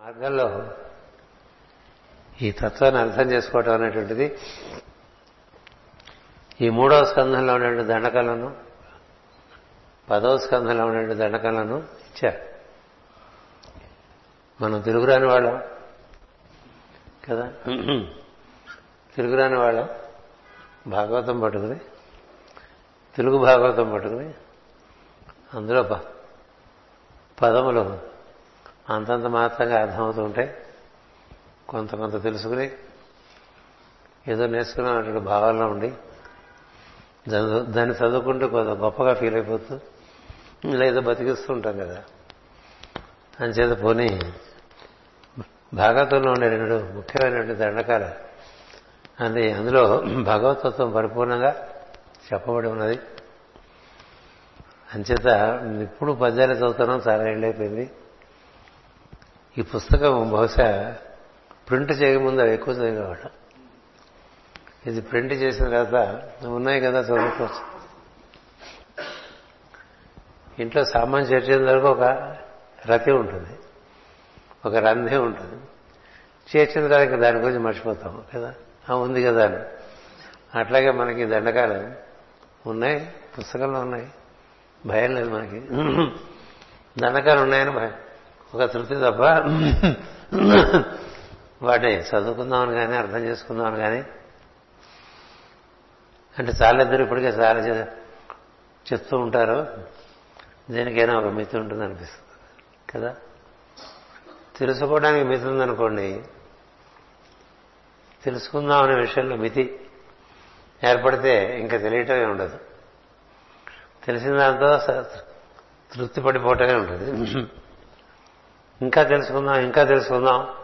మార్గంలో ఈ తత్వాన్ని అర్థం చేసుకోవటం అనేటువంటిది ఈ మూడవ స్కంధంలో ఉండే దండకలను పదవ స్కంధంలో ఉండే దండకలను ఇచ్చారు. మనం తిరుగురాని వాళ్ళం కదా? తిరుగురాని వాళ్ళం భాగవతం పట్టుకుని తెలుగు భాగవతం పట్టుకుని అందులో ప- పదములు అంతంత మాత్రంగా అర్థమవుతూ ఉంటాయి కొంత కొంత తెలుసుకుని ఏదో నేర్చుకున్నటువంటి భావాల్లో ఉండి దాన్ని- దాన్ని చదువుకుంటూ కొంత గొప్పగా ఫీల్ అయిపోతూ లేదా బతికిస్తూ ఉంటాం కదా. అంచేత పోనీ భాగవతంలో ఉండే రెండు ముఖ్యమైనటువంటి దండకాల అంటే అందులో భగవతత్వం పరిపూర్ణంగా చెప్పబడి ఉన్నది. అంచేత ఇప్పుడు పద్యాలు చదువుతున్నాం చాలా ఏళ్ళైపోయింది. ఈ పుస్తకం బహుశా ప్రింట్ చేయకముందు అది ఎక్కువ చదివేవాళ్ళం. ఇది ప్రింట్ చేసిన తర్వాత ఉన్నాయి కదా చదువుకోవచ్చు. ఇంట్లో సామాన్ చేర్చేంత వరకు ఒక రతి ఉంటుంది. ఒక రంధే ఉంటుంది. చేర్చిన తర్వాత ఇంకా దాని గురించి మర్చిపోతాం కదా? ఉంది కదా అని. అట్లాగే మనకి దండకాలు ఉన్నాయి పుస్తకంలో ఉన్నాయి. భయం లేదు మనకి. దండకాలు ఉన్నాయని భయం. ఒక తృప్తి తప్ప వాటిని చదువుకుందామని కానీ అర్థం చేసుకుందామని కానీ. అంటే చాలా ఇద్దరు ఇప్పటికే చాలా చెప్తూ ఉంటారు. దేనికైనా ఒక మితి ఉంటుంది అనిపిస్తుంది కదా? తెలుసుకోవడానికి మితి ఉందనుకోండి తెలుసుకుందాం అనే విషయంలో మితి ఏర్పడితే ఇంకా తెలియటమే ఉండదు. తెలిసిన దాంతో తృప్తి పడిపోవటమే ఉంటుంది. ఇంకా తెలుసుకుందాం ఇంకా తెలుసుకుందాం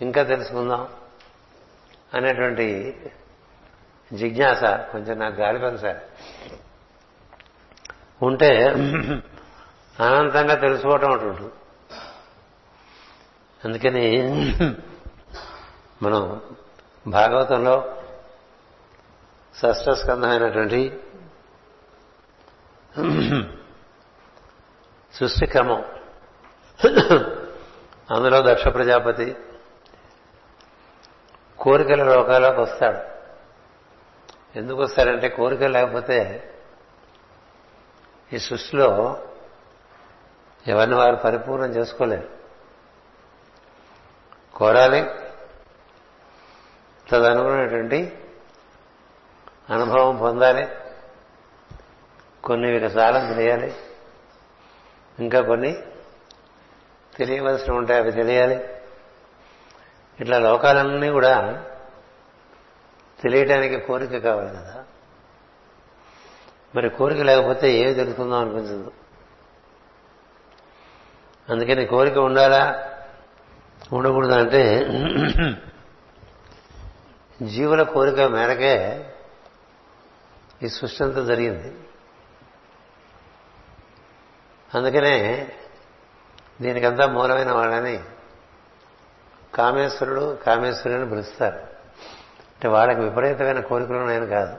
ఇంకా తెలుసుకుందాం అనేటువంటి జిజ్ఞాస కొంచెం నాకు గాలిపంది సార్. ఉంటే అనంతంగా తెలుసుకోవటం అటు అందుకని మనం భాగవతంలో షష్టస్కంధమైనటువంటి సృష్టి క్రమం అందులో దక్ష ప్రజాపతి కోరికల లోకాలకు వస్తాడు. ఎందుకు వస్తాడంటే కోరికలు లేకపోతే ఈ సృష్టిలో ఎవరిని వారు పరిపూర్ణం చేసుకోలేరు. కోరాలి. తదనుకునేటువంటి అనుభవం పొందాలి. కొన్ని వికసాలం చేయాలి. ఇంకా కొన్ని తెలియవలసిన ఉంటాయి అవి తెలియాలి. ఇట్లా లోకాలన్నీ కూడా తెలియటానికి కోరిక కావాలి కదా. మరి కోరిక లేకపోతే ఏమి తెలుసుకుందాం అనిపించదు. అందుకని కోరిక ఉండాలా? ఉండకూడదు అంటే జీవుల కోరిక మేరకే ఈ సృష్టి అంతా జరిగింది. అందుకనే దీనికంతా మూలమైన వాళ్ళని కామేశ్వరుడు కామేశ్వరుని అని పిలుస్తారు. అంటే వాళ్ళకి విపరీతమైన కోరికలు ఉన్నాయని కాదు.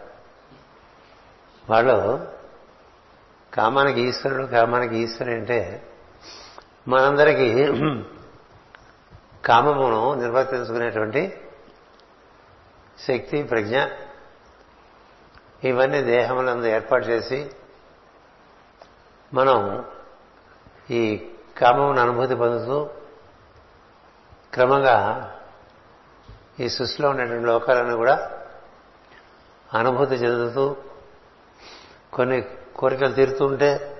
వాళ్ళు కామానికి ఈశ్వరుడు కామానికి ఈశ్వరుడు అంటే మనందరికీ కామమును నిర్వర్తించుకునేటువంటి శక్తి ప్రజ్ఞ ఇవన్నీ దేహములందు ఏర్పాటు చేసి మనం ఈ కామమును అనుభూతి పొందుతూ క్రమంగా ఈ సృష్టిలో ఉన్నటువంటి లోకాలను కూడా అనుభూతి చెందుతూ కొన్ని కోరికలు తీరుతూ ఉంటే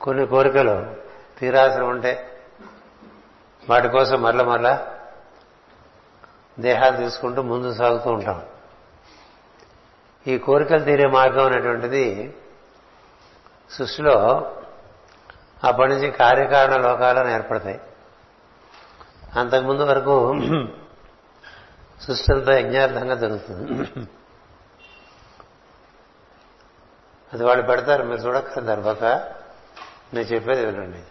కొన్ని కోరికలు తీరాల్సిన ఉంటే వాటి కోసం మరల మరల దేహాలు తీసుకుంటూ ముందు సాగుతూ ఉంటాం. ఈ కోరికలు తీరే మార్గం అనేటువంటిది సృష్టిలో అప్పటి నుంచి కార్యకారణ లోకాలను ఏర్పడతాయి. అంతకుముందు వరకు సృష్టి అంతా యజ్ఞార్థంగా జరుగుతుంది. అది వాళ్ళు పెడతారు మీరు చూడక్కర్లేదు దర్భక. నేను చెప్పేది వినండి.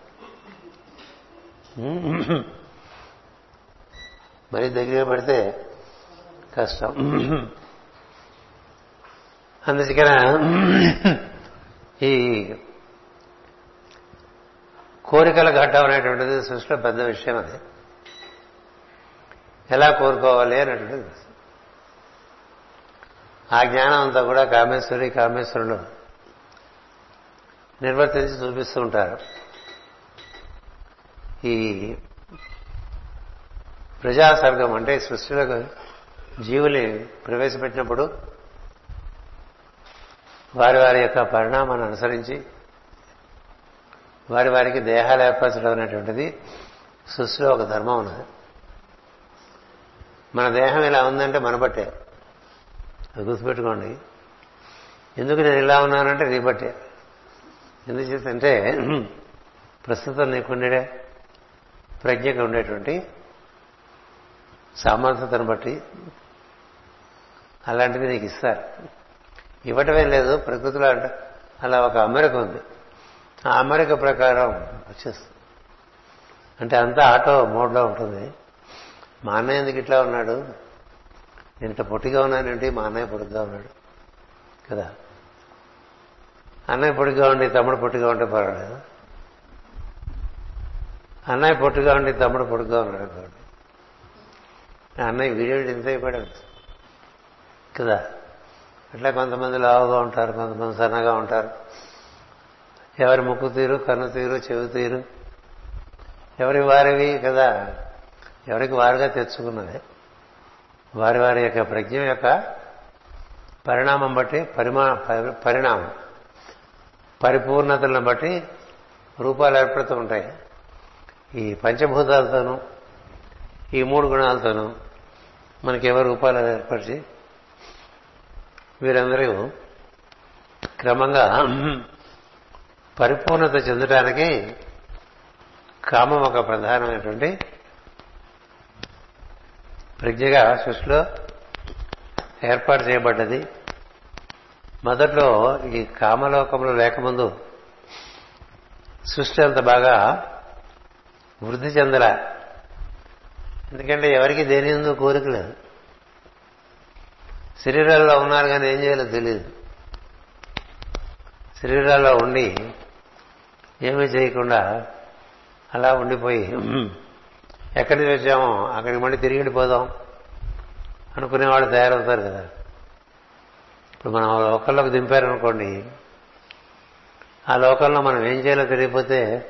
మరి దగ్గర పెడితే కష్టం. అందుకన ఈ కోరికల ఘట్టం అనేటువంటిది సృష్టిలో పెద్ద విషయం అది. ఎలా కోరుకోవాలి అనేటువంటిది ఆ జ్ఞానం అంతా కూడా కామేశ్వరి కామేశ్వరులు నిర్వర్తించి చూపిస్తూ ఉంటారు. ఈ ప్రజాసర్గం అంటే సృష్టిలో జీవుల్ని ప్రవేశపెట్టినప్పుడు వారి వారి యొక్క పరిణామాన్ని అనుసరించి వారి వారికి దేహాలు ఏర్పరచడం అనేటువంటిది సృష్టిలో ఒక ధర్మం ఉన్నది. మన దేహం ఇలా ఉందంటే మన బట్టే. అది గుర్తుపెట్టుకోండి. ఎందుకు నేను ఇలా ఉన్నానంటే నీ బట్టే. ఎందుకు ప్రస్తుతం నీకుండే ప్రజ్ఞకు ఉండేటువంటి సామర్థ్యతను బట్టి అలాంటిది నీకు ఇస్తారు. ఇవ్వటమే లేదు ప్రకృతిలో అంటే అలా ఒక అమెరిక ఉంది. ఆ అమరిక ప్రకారం వచ్చేస్తుంది. అంటే అంతా ఆటో మోడ్లో ఉంటుంది. మా అన్నయ్య ఎందుకు ఇట్లా ఉన్నాడు? నేను ఇట్లా పొట్టిగా ఉన్నానంటే మా అన్నయ్య పొడుగ్గా ఉన్నాడు కదా? అన్నయ్య పొట్టిగా ఉండి తమ్ముడు పొట్టిగా ఉంటే పర్వాలేదు. అన్నయ్య పొట్టిగా ఉండి తమ్ముడు పొడుగ్గా ఉన్నాడు అనుకోండి. అన్నయ్య వీడియో ఇంత అయిపోయాడు? కదా? అట్లా కొంతమంది లావుగా ఉంటారు కొంతమంది సన్నగా ఉంటారు. ఎవరి ముక్కు తీరు కన్ను తీరు చెవి తీరు? ఎవరి వారివి కదా? ఎవరికి వారుగా తెచ్చుకున్నది? వారి వారి యొక్క ప్రజ్ఞ యొక్క పరిణామం బట్టి పరిమా పరిణామం. పరిపూర్ణతలను బట్టి రూపాలు ఏర్పడుతూ ఉంటాయి. ఈ పంచభూతాలతోనూ ఈ మూడు గుణాలతోనూ మనకి ఎవరు రూపాలు ఏర్పరిచి? వీరందరూ క్రమంగా పరిపూర్ణత చెందడానికి కామం ఒక ప్రధానమైనటువంటి ప్రజ్ఞగా సృష్టిలో ఏర్పాటు చేయబడ్డది. మొదట్లో ఈ కామలోకంలో లేకముందు సృష్టి అంత బాగా వృద్ధి చెందల. ఎందుకంటే ఎవరికి దేని కోరిక లేదు. శరీరాల్లో ఉన్నారు కానీ ఏం చేయాలో తెలియదు. శరీరాల్లో ఉండి ఏమీ చేయకుండా అలా ఉండిపోయి ఎక్కడి నుంచి వచ్చామో అక్కడికి మళ్ళీ తిరిగి వెళ్ళిపోదాం అనుకునేవాళ్ళు తయారవుతారు కదా. ఇప్పుడు మనం లోకల్లోకి దింపారనుకోండి ఆ లోకల్లో మనం ఏం చేయాలో తెలియకపోతే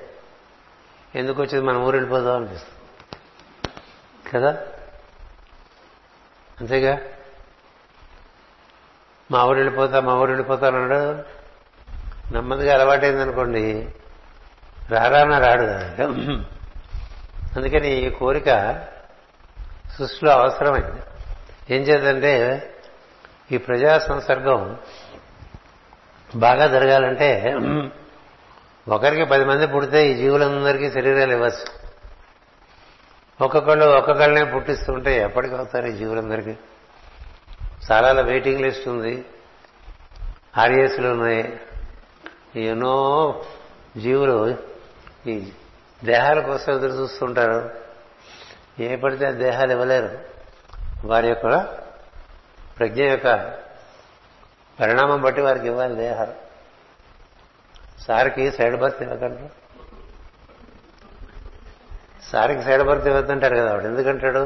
ఎందుకు వచ్చింది మనం ఊరు వెళ్ళిపోదాం అనిపిస్తుంది. కదా? అంతేగా? మా ఊరు వెళ్ళిపోతా మా ఊరు వెళ్ళిపోతానన్నాడు నెమ్మదిగా అలవాటైందనుకోండి రారాన రాడు కదా? అందుకని ఈ కోరిక సృష్టిలో అవసరమైంది. ఏం చేద్దంటే ఈ ప్రజా సంసర్గం బాగా జరగాలంటే ఒకరికి పది మంది పుడితే ఈ జీవులందరికీ శరీరాలు ఇవ్వచ్చు. ఒక్కొక్కళ్ళు ఒక్కొక్కళ్ళనే పుట్టిస్తుంటే ఎప్పటికి అవుతారు ఈ జీవులందరికీ? చాలా వెయిటింగ్ లిస్ట్ ఉంది. ఆర్ఎస్లు ఉన్నాయి. ఎన్నో జీవులు ఈ దేహాల కోసం ఎదురు చూస్తుంటారు. ఏ పడితే ఆ దేహాలు ఇవ్వలేరు. వారి యొక్క ప్రజ్ఞ యొక్క పరిణామం బట్టి వారికి ఇవ్వాలి దేహాలు సార్కి సైడ్ బర్త్ ఇవ్వకండి. సార్కి సైడ్ బర్త్ ఇవ్వద్దంటారు కదా వాడు. ఎందుకంటాడు?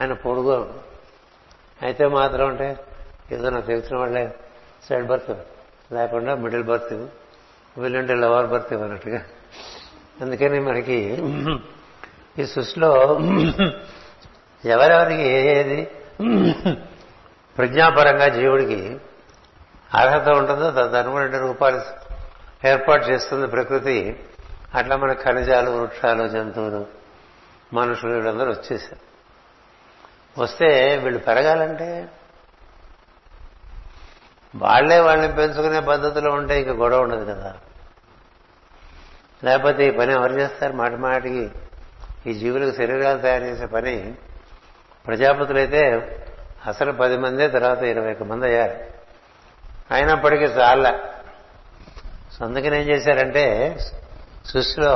ఆయన పొడుగు. అయితే మాత్రం అంటే ఏదో నాకు తెలిసిన వాళ్ళే సైడ్ బర్త్ లేకుండా మిడిల్ బర్త్ ఇవ్వు. వీళ్ళంటే లవర్ బర్త్ ఇవ్వనట్టుగా అందుకని మనకి ఈ సృష్టిలో ఎవరెవరికి ఏది? ప్రజ్ఞాపరంగా జీవుడికి అర్హత ఉంటుందో తదనుగుణ రూపాలు ఏర్పాటు చేస్తుంది ప్రకృతి. అట్లా మన ఖనిజాలు వృక్షాలు జంతువులు మనుషులు వీళ్ళందరూ వచ్చేసారు వస్తే వీళ్ళు పెరగాలంటే వాళ్ళే వాళ్ళని పెంచుకునే పద్ధతిలో ఉంటే ఇంక గొడవ ఉండదు కదా. లేకపోతే ఈ పని ఎవరు చేస్తారు? మాట మాటికి ఈ జీవులకు శరీరాలు తయారు చేసే పని ప్రజాపతులైతే అసలు పది మందే తర్వాత ఇరవై ఒక్క మంది అయ్యారు. అయినప్పటికీ చాలా అందుకని ఏం చేశారంటే సృష్టిలో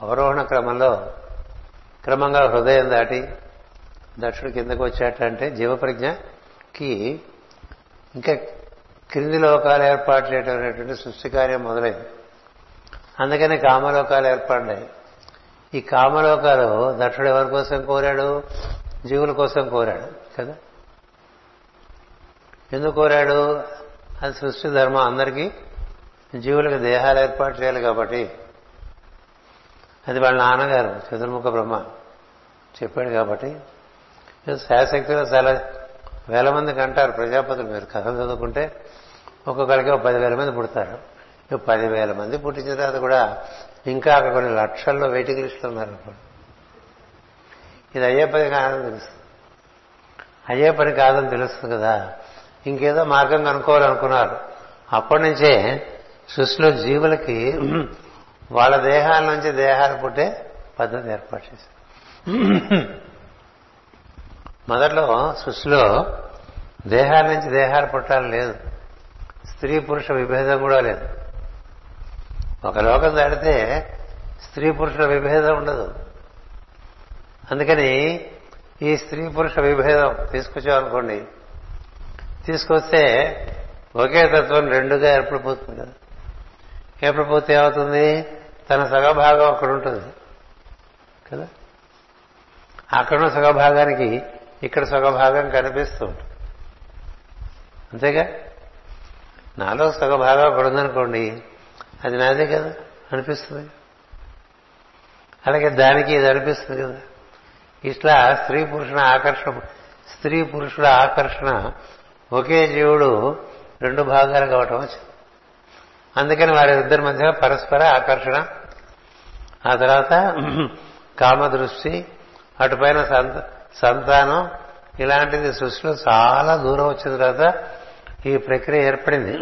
అవరోహణ క్రమంలో క్రమంగా హృదయం దాటి దక్షుడు కిందకు వచ్చేటంటే జీవప్రజ్ఞకి ఇంకా క్రింది లోకాలు ఏర్పాటు చేయడం అనేటువంటి సృష్టి కార్యం మొదలైంది. అందుకని కామలోకాలు ఏర్పడ్డాయి ఈ కామలోకాలు దక్షుడు ఎవరి కోసం కోరాడు? జీవుల కోసం కోరాడు కదా? ఎందుకు కోరాడు? అది సృష్టి ధర్మం. అందరికీ జీవులకు దేహాలు ఏర్పాటు చేయాలి కాబట్టి. అది వాళ్ళ నాన్నగారు చతుర్ముఖ బ్రహ్మ చెప్పాడు కాబట్టి. శాశక్తిలో చాలా వేల మందికి అంటారు ప్రజాపతులు మీరు కథలు చదువుకుంటే. ఒక్కొక్కరికి ఒక పదివేల మంది పుడతారు. పదివేల మంది పుట్టించిన తర్వాత కూడా ఇంకా అక్కడ కొన్ని లక్షల్లో వెయిటింగ్ లిస్టులు ఉన్నారు ఇది అయ్యే పని కాదని తెలుస్తుంది. అయ్యే పని కాదని తెలుస్తుంది కదా. ఇంకేదో మార్గం కనుక్కోవాలనుకున్నారు. అప్పటి నుంచే సృష్టిలో జీవులకి వాళ్ళ దేహాల నుంచి దేహాలు పుట్టే పద్ధతి ఏర్పాటు చేశారు. మొదట్లో సృష్టిలో దేహాల నుంచి దేహాలు పుట్టాలి లేదు. స్త్రీ పురుష విభేదం కూడా లేదు. ఒక లోకం దాడితే స్త్రీ పురుషుల విభేదం ఉండదు. అందుకని ఈ స్త్రీ పురుష విభేదం తీసుకొచ్చామనుకోండి తీసుకొస్తే ఒకే తత్వం రెండుగా ఏర్పడిపోతుంది కదా. ఏర్పడిపోతే ఏమవుతుంది? తన సగభాగం అక్కడ ఉంటుంది కదా. అక్కడున్న సగభాగానికి ఇక్కడ సగభాగం కనిపిస్తూ ఉంటుంది. అంతేగా? నాలో సగభాగం అక్కడ ఉందనుకోండి అది నాదే కదా అనిపిస్తుంది. అలాగే దానికి ఇది అనిపిస్తుంది కదా. ఇట్లా స్త్రీ పురుషుల ఆకర్షణ స్త్రీ పురుషుల ఆకర్షణ ఒకే జీవుడు రెండు భాగాలు కావటం వచ్చింది అందుకని వారిద్దరి మధ్య పరస్పర ఆకర్షణ. ఆ తర్వాత కామదృష్టి అటుపైన సంత సంతానం ఇలాంటిది సృష్టిలో చాలా దూరం వచ్చిన తర్వాత ఈ ప్రక్రియ ఏర్పడింది.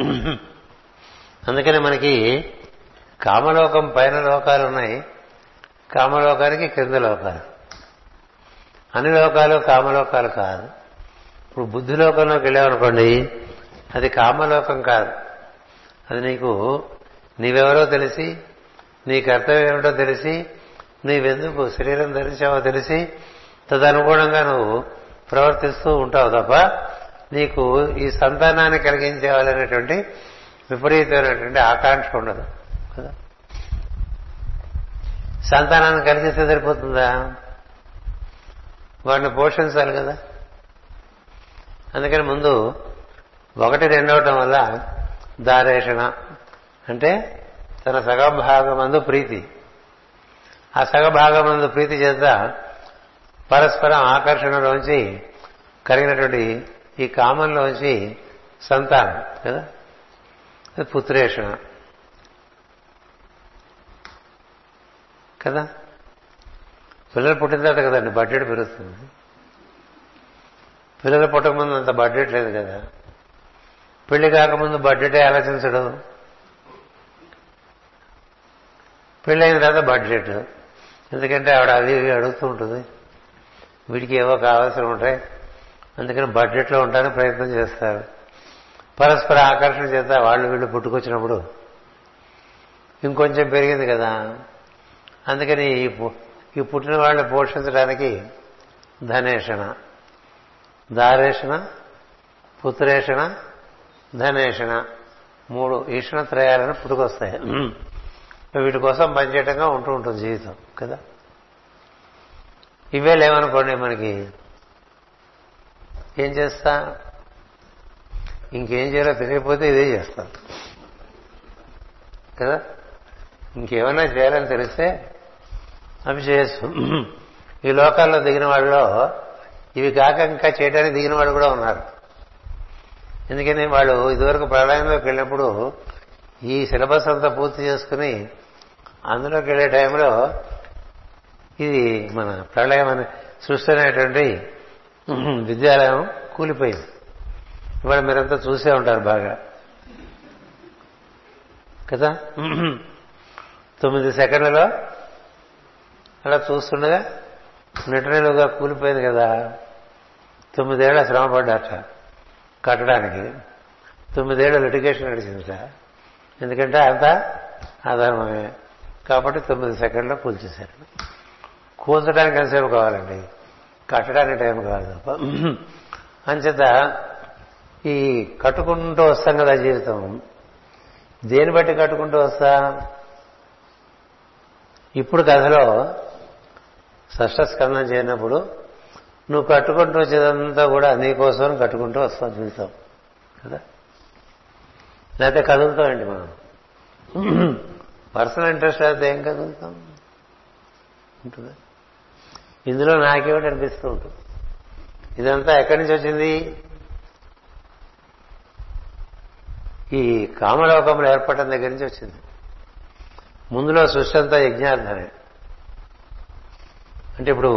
అందుకని మనకి కామలోకం పైన లోకాలు ఉన్నాయి కామలోకానికి క్రింద లోకాలు. అన్ని లోకాలు కామలోకాలు కాదు. ఇప్పుడు బుద్ధిలోకంలోకి వెళ్ళామనుకోండి అది కామలోకం కాదు. అది నీకు నీవెవరో తెలిసి నీ కర్తవ్యం ఏమిటో తెలిసి నీవెందుకు శరీరం ధరించావో తెలిసి తదనుగుణంగా నువ్వు ప్రవర్తిస్తూ ఉంటావు తప్ప నీకు ఈ సంతానాన్ని కలిగించేవాలనేటువంటి విపరీతమైనటువంటి ఆకాంక్ష ఉండదు కదా? సంతానాన్ని కలిగిస్తే సరిపోతుందా? వాడిని పోషించాలి కదా? అందుకని ముందు ఒకటి రెండవటం వల్ల దారేషణ అంటే తన సగభాగమందు ప్రీతి. ఆ సగభాగమందు ప్రీతి చేత పరస్పరం ఆకర్షణలోంచి కలిగినటువంటి ఈ కామంలోంచి సంతానం కదా? పుత్రేషణ కదా? పిల్లలు పుట్టిన తర్వాత కదండి బడ్జెట్ పెరుగుతుంది. పిల్లలు పుట్టకముందు అంత బడ్జెట్ లేదు కదా. పెళ్ళి కాకముందు బడ్జెటే ఆలోచించడం. పెళ్ళైన తర్వాత బడ్జెట్ ఎందుకంటే ఆవిడ అది ఇవి అడుగుతూ ఉంటుంది. వీడికి ఏవో కావాల్సి ఉంటాయి. అందుకని బడ్జెట్లో ఉండడానికి ప్రయత్నం చేస్తారు. పరస్పర ఆకర్షణ చేత వాళ్ళు వీళ్ళు పుట్టుకొచ్చినప్పుడు ఇంకొంచెం పెరిగింది కదా. అందుకని ఈ పుట్టిన వాళ్ళని పోషించడానికి ధనేషణ దారేషణ పుత్రేషణ ధనేషణ మూడు ఈషణ త్రయాలను పుట్టుకొస్తాయి వీటి కోసం పనిచేయటంగా ఉంటూ ఉంటుంది జీవితం కదా? ఇవే లేవనుకోండి మనకి ఏం చేస్తా? ఇంకేం చేయాలో తెలియకపోతే ఇదే చేస్తాం కదా? ఇంకేమైనా చేయాలని తెలిస్తే అవి చేయొచ్చు. ఈ లోకాల్లో దిగిన వాళ్ళలో ఇవి కాక ఇంకా చేయడానికి దిగిన వాళ్ళు కూడా ఉన్నారు. ఎందుకని వాళ్ళు ఇదివరకు ప్రళయంలోకి వెళ్ళినప్పుడు ఈ సిలబస్ అంతా పూర్తి చేసుకుని అందులోకి వెళ్ళే టైంలో ఇది మన ప్రళయం అనే సృష్టి అనేటువంటి విద్యాలయం కూలిపోయింది. ఇవాళ మీరంతా చూసే ఉంటారు బాగా. కదా? తొమ్మిది సెకండ్లలో అలా చూస్తుండగా నిటనలుగా కూలిపోయింది కదా. తొమ్మిదేళ్ళ శ్రమ పడ్డారట కట్టడానికి. తొమ్మిదేళ్ళ లిటిగేషన్ నడిచిందట ఎందుకంటే అంతా అధర్మమే కాబట్టి తొమ్మిది సెకండ్లో కూల్చేశారు. కూల్చడానికి ఎంతసేపు కావాలండి? కట్టడానికి టైం కావాలి తప్ప అంచేత ఈ కట్టుకుంటూ వస్తాం కదా జీవితం. దేని బట్టి కట్టుకుంటూ వస్తా? ఇప్పుడు కథలో షష్ఠస్కందం చేయనప్పుడు నువ్వు కట్టుకుంటూ వచ్చేదంతా కూడా నీకోసం కట్టుకుంటూ వస్తాం జీవితం. కదా? లేకపోతే కదులుతామండి మనం? పర్సనల్ ఇంట్రెస్ట్ అయితే ఏం కదులుతాం? ఉంటుందా? ఇందులో నాకేమిటి అనిపిస్తూ ఉంటుంది? ఇదంతా ఎక్కడి నుంచి వచ్చింది? ఈ కామలోకంలో ఏర్పడటం దగ్గర నుంచి వచ్చింది. ముందులో సృష్టి అంతా యజ్ఞార్థమే. అంటే ఇప్పుడు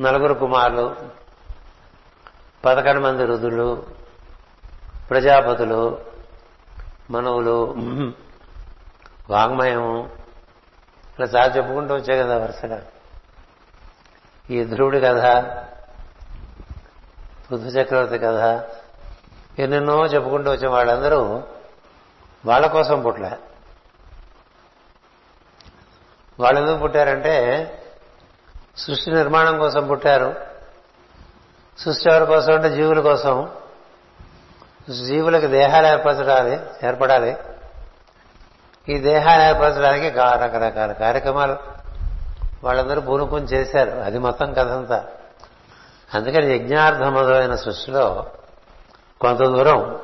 నలుగురు కుమారులు పదకొండు మంది రుదులు ప్రజాపతులు మనవులు వాంగ్మయం ఇలా చాలా చెప్పుకుంటూ వచ్చాయి కదా వరుసగా. ఈ ధ్రువుడి కథ పృథు చక్రవర్తి కథ ఎన్నెన్నో చెప్పుకుంటూ వచ్చిన వాళ్ళందరూ వాళ్ళ కోసం పుట్టలే. వాళ్ళు ఎందుకు పుట్టారంటే సృష్టి నిర్మాణం కోసం పుట్టారు. సృష్టి ఎవరి కోసం అంటే జీవుల కోసం. జీవులకు దేహాలు ఏర్పరచడాలి ఏర్పడాలి. ఈ దేహాలు ఏర్పరచడానికి రకరకాల కార్యక్రమాలు వాళ్ళందరూ పూనుకొని చేశారు. అది మొత్తం కథంతా అందుకని యజ్ఞార్థ మొదలైన సృష్టిలో కొంత దూరం.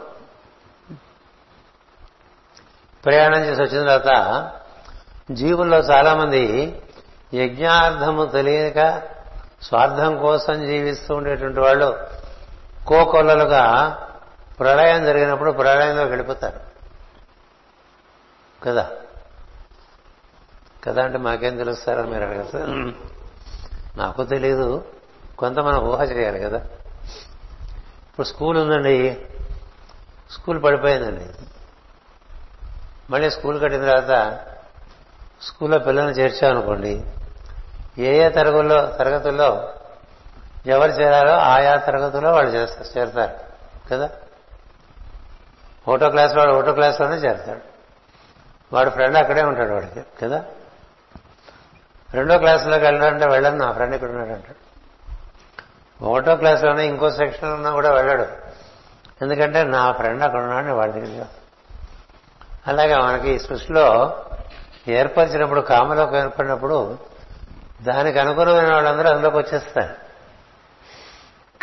ప్రయాణం చేసి వచ్చిన తర్వాత జీవుల్లో చాలామంది యజ్ఞార్థము తెలియక స్వార్థం కోసం జీవిస్తూ ఉండేటువంటి వాళ్ళు కోకొల్లలుగా ప్రళయం జరిగినప్పుడు ప్రళయంలో గడిపోతారు కదా? కదా అంటే మాకేం తెలుస్తారో మీరు అడగచ్చు నాకు తెలీదు. కొంత మనం ఊహ చేయాలి కదా? ఇప్పుడు స్కూల్ ఉందండి. స్కూల్ పడిపోయిందండి. మళ్ళీ స్కూల్ కట్టిన తర్వాత స్కూల్లో పిల్లల్ని చేర్చామనుకోండి. ఏ ఏ తరగతుల్లో తరగతుల్లో ఎవరు చేరారో ఆయా తరగతుల్లో వాళ్ళు చేస్తారు చేరతారు. కదా? ఓటో క్లాస్ వాడు ఓటో క్లాస్లోనే చేరతాడు. వాడు ఫ్రెండ్ అక్కడే ఉంటాడు వాడికి. కదా? రెండో క్లాసులోకి వెళ్ళాలంటే వెళ్ళను నా ఫ్రెండ్ ఇక్కడ ఉన్నాడు అంటాడు ఒకటో క్లాస్లోనే ఇంకో సెక్షన్ ఉన్నా కూడా వెళ్ళాడు. ఎందుకంటే నా ఫ్రెండ్ అక్కడ ఉన్నాడు వాడి దగ్గర అలాగే మనకి ఈ సృష్టిలో ఏర్పరిచినప్పుడు కామలోకి ఏర్పడినప్పుడు దానికి అనుగుణమైన వాళ్ళందరూ అందులోకి వచ్చేస్తారు.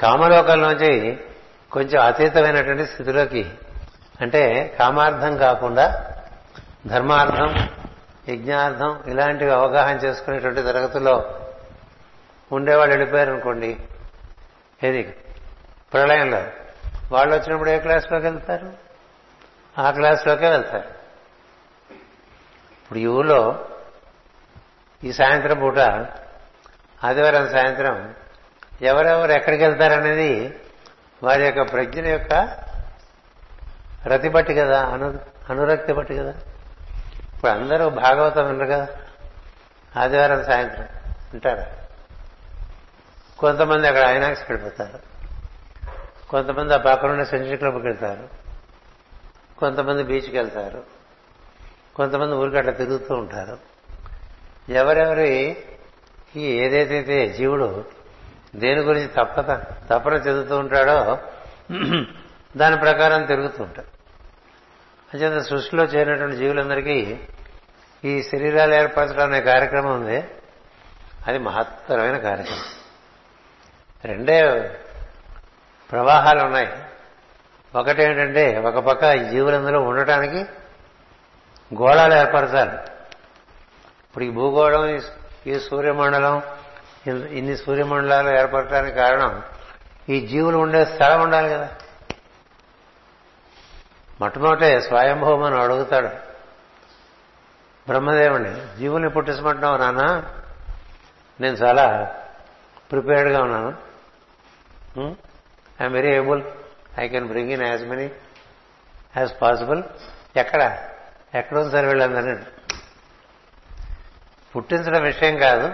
కామలోకంలోంచి కొంచెం అతీతమైనటువంటి స్థితిలోకి అంటే కామార్థం కాకుండా ధర్మార్థం యజ్ఞార్థం ఇలాంటివి అవగాహన చేసుకునేటువంటి తరగతుల్లో ఉండేవాళ్ళు వెళ్ళిపోయారు అనుకోండి ఏది? ప్రళయంలో వాళ్ళు వచ్చినప్పుడు ఏ క్లాస్లోకి వెళ్తారు? ఆ క్లాస్లోకే వెళ్తారు. ఇప్పుడు ఈ ఊళ్ళో ఈ సాయంత్రం పూట ఆదివారం సాయంత్రం ఎవరెవరు ఎక్కడికి వెళ్తారనేది వారి యొక్క ప్రజ్ఞ యొక్క రతి బట్టి కదా అను అనురక్తి బట్టి కదా. ఇప్పుడు అందరూ భాగవతం వినరు కదా ఆదివారం సాయంత్రం వింటారా కొంతమంది అక్కడ ఐనాక్స్ వెళ్ళిపోతారు కొంతమంది ఆ పక్కనున్న సెంచరీ క్లబ్కి వెళ్తారు. కొంతమంది బీచ్కి వెళ్తారు. కొంతమంది ఊరికి అట్లా తిరుగుతూ ఉంటారు. ఎవరెవరి ఈ ఏదైతే జీవుడు దేని గురించి తప్పత తపన చెందుతూ ఉంటాడో దాని ప్రకారం తిరుగుతూ ఉంటాడు. అంచేత సృష్టిలో చేరినటువంటి జీవులందరికీ ఈ శరీరాలు ఏర్పరచడం అనే కార్యక్రమం ఉంది. అది మహత్తరమైన కార్యక్రమం. రెండే ప్రవాహాలు ఉన్నాయి ఒకటేంటంటే ఒక పక్క ఈ జీవులందరూ ఉండటానికి గోళాలు ఏర్పరచాలి. ఇప్పుడు ఈ భూగోళం ఈ సూర్యమండలం ఇన్ని సూర్యమండలాలు ఏర్పడటానికి కారణం ఈ జీవులు ఉండే స్థలం ఉండాలి కదా. మొట్టమొదటే స్వయంభవమని అడుగుతాడు బ్రహ్మదేవుని జీవుల్ని పుట్టించమంటున్నావు నాన్న? నేను చాలా ప్రిపేర్డ్గా ఉన్నాను. I'm very able I can bring in as many as possible ఎక్కడ? ఎక్కడ ఉంది సార్ వీళ్ళందరినీ పుట్టించడం విషయం కాదు.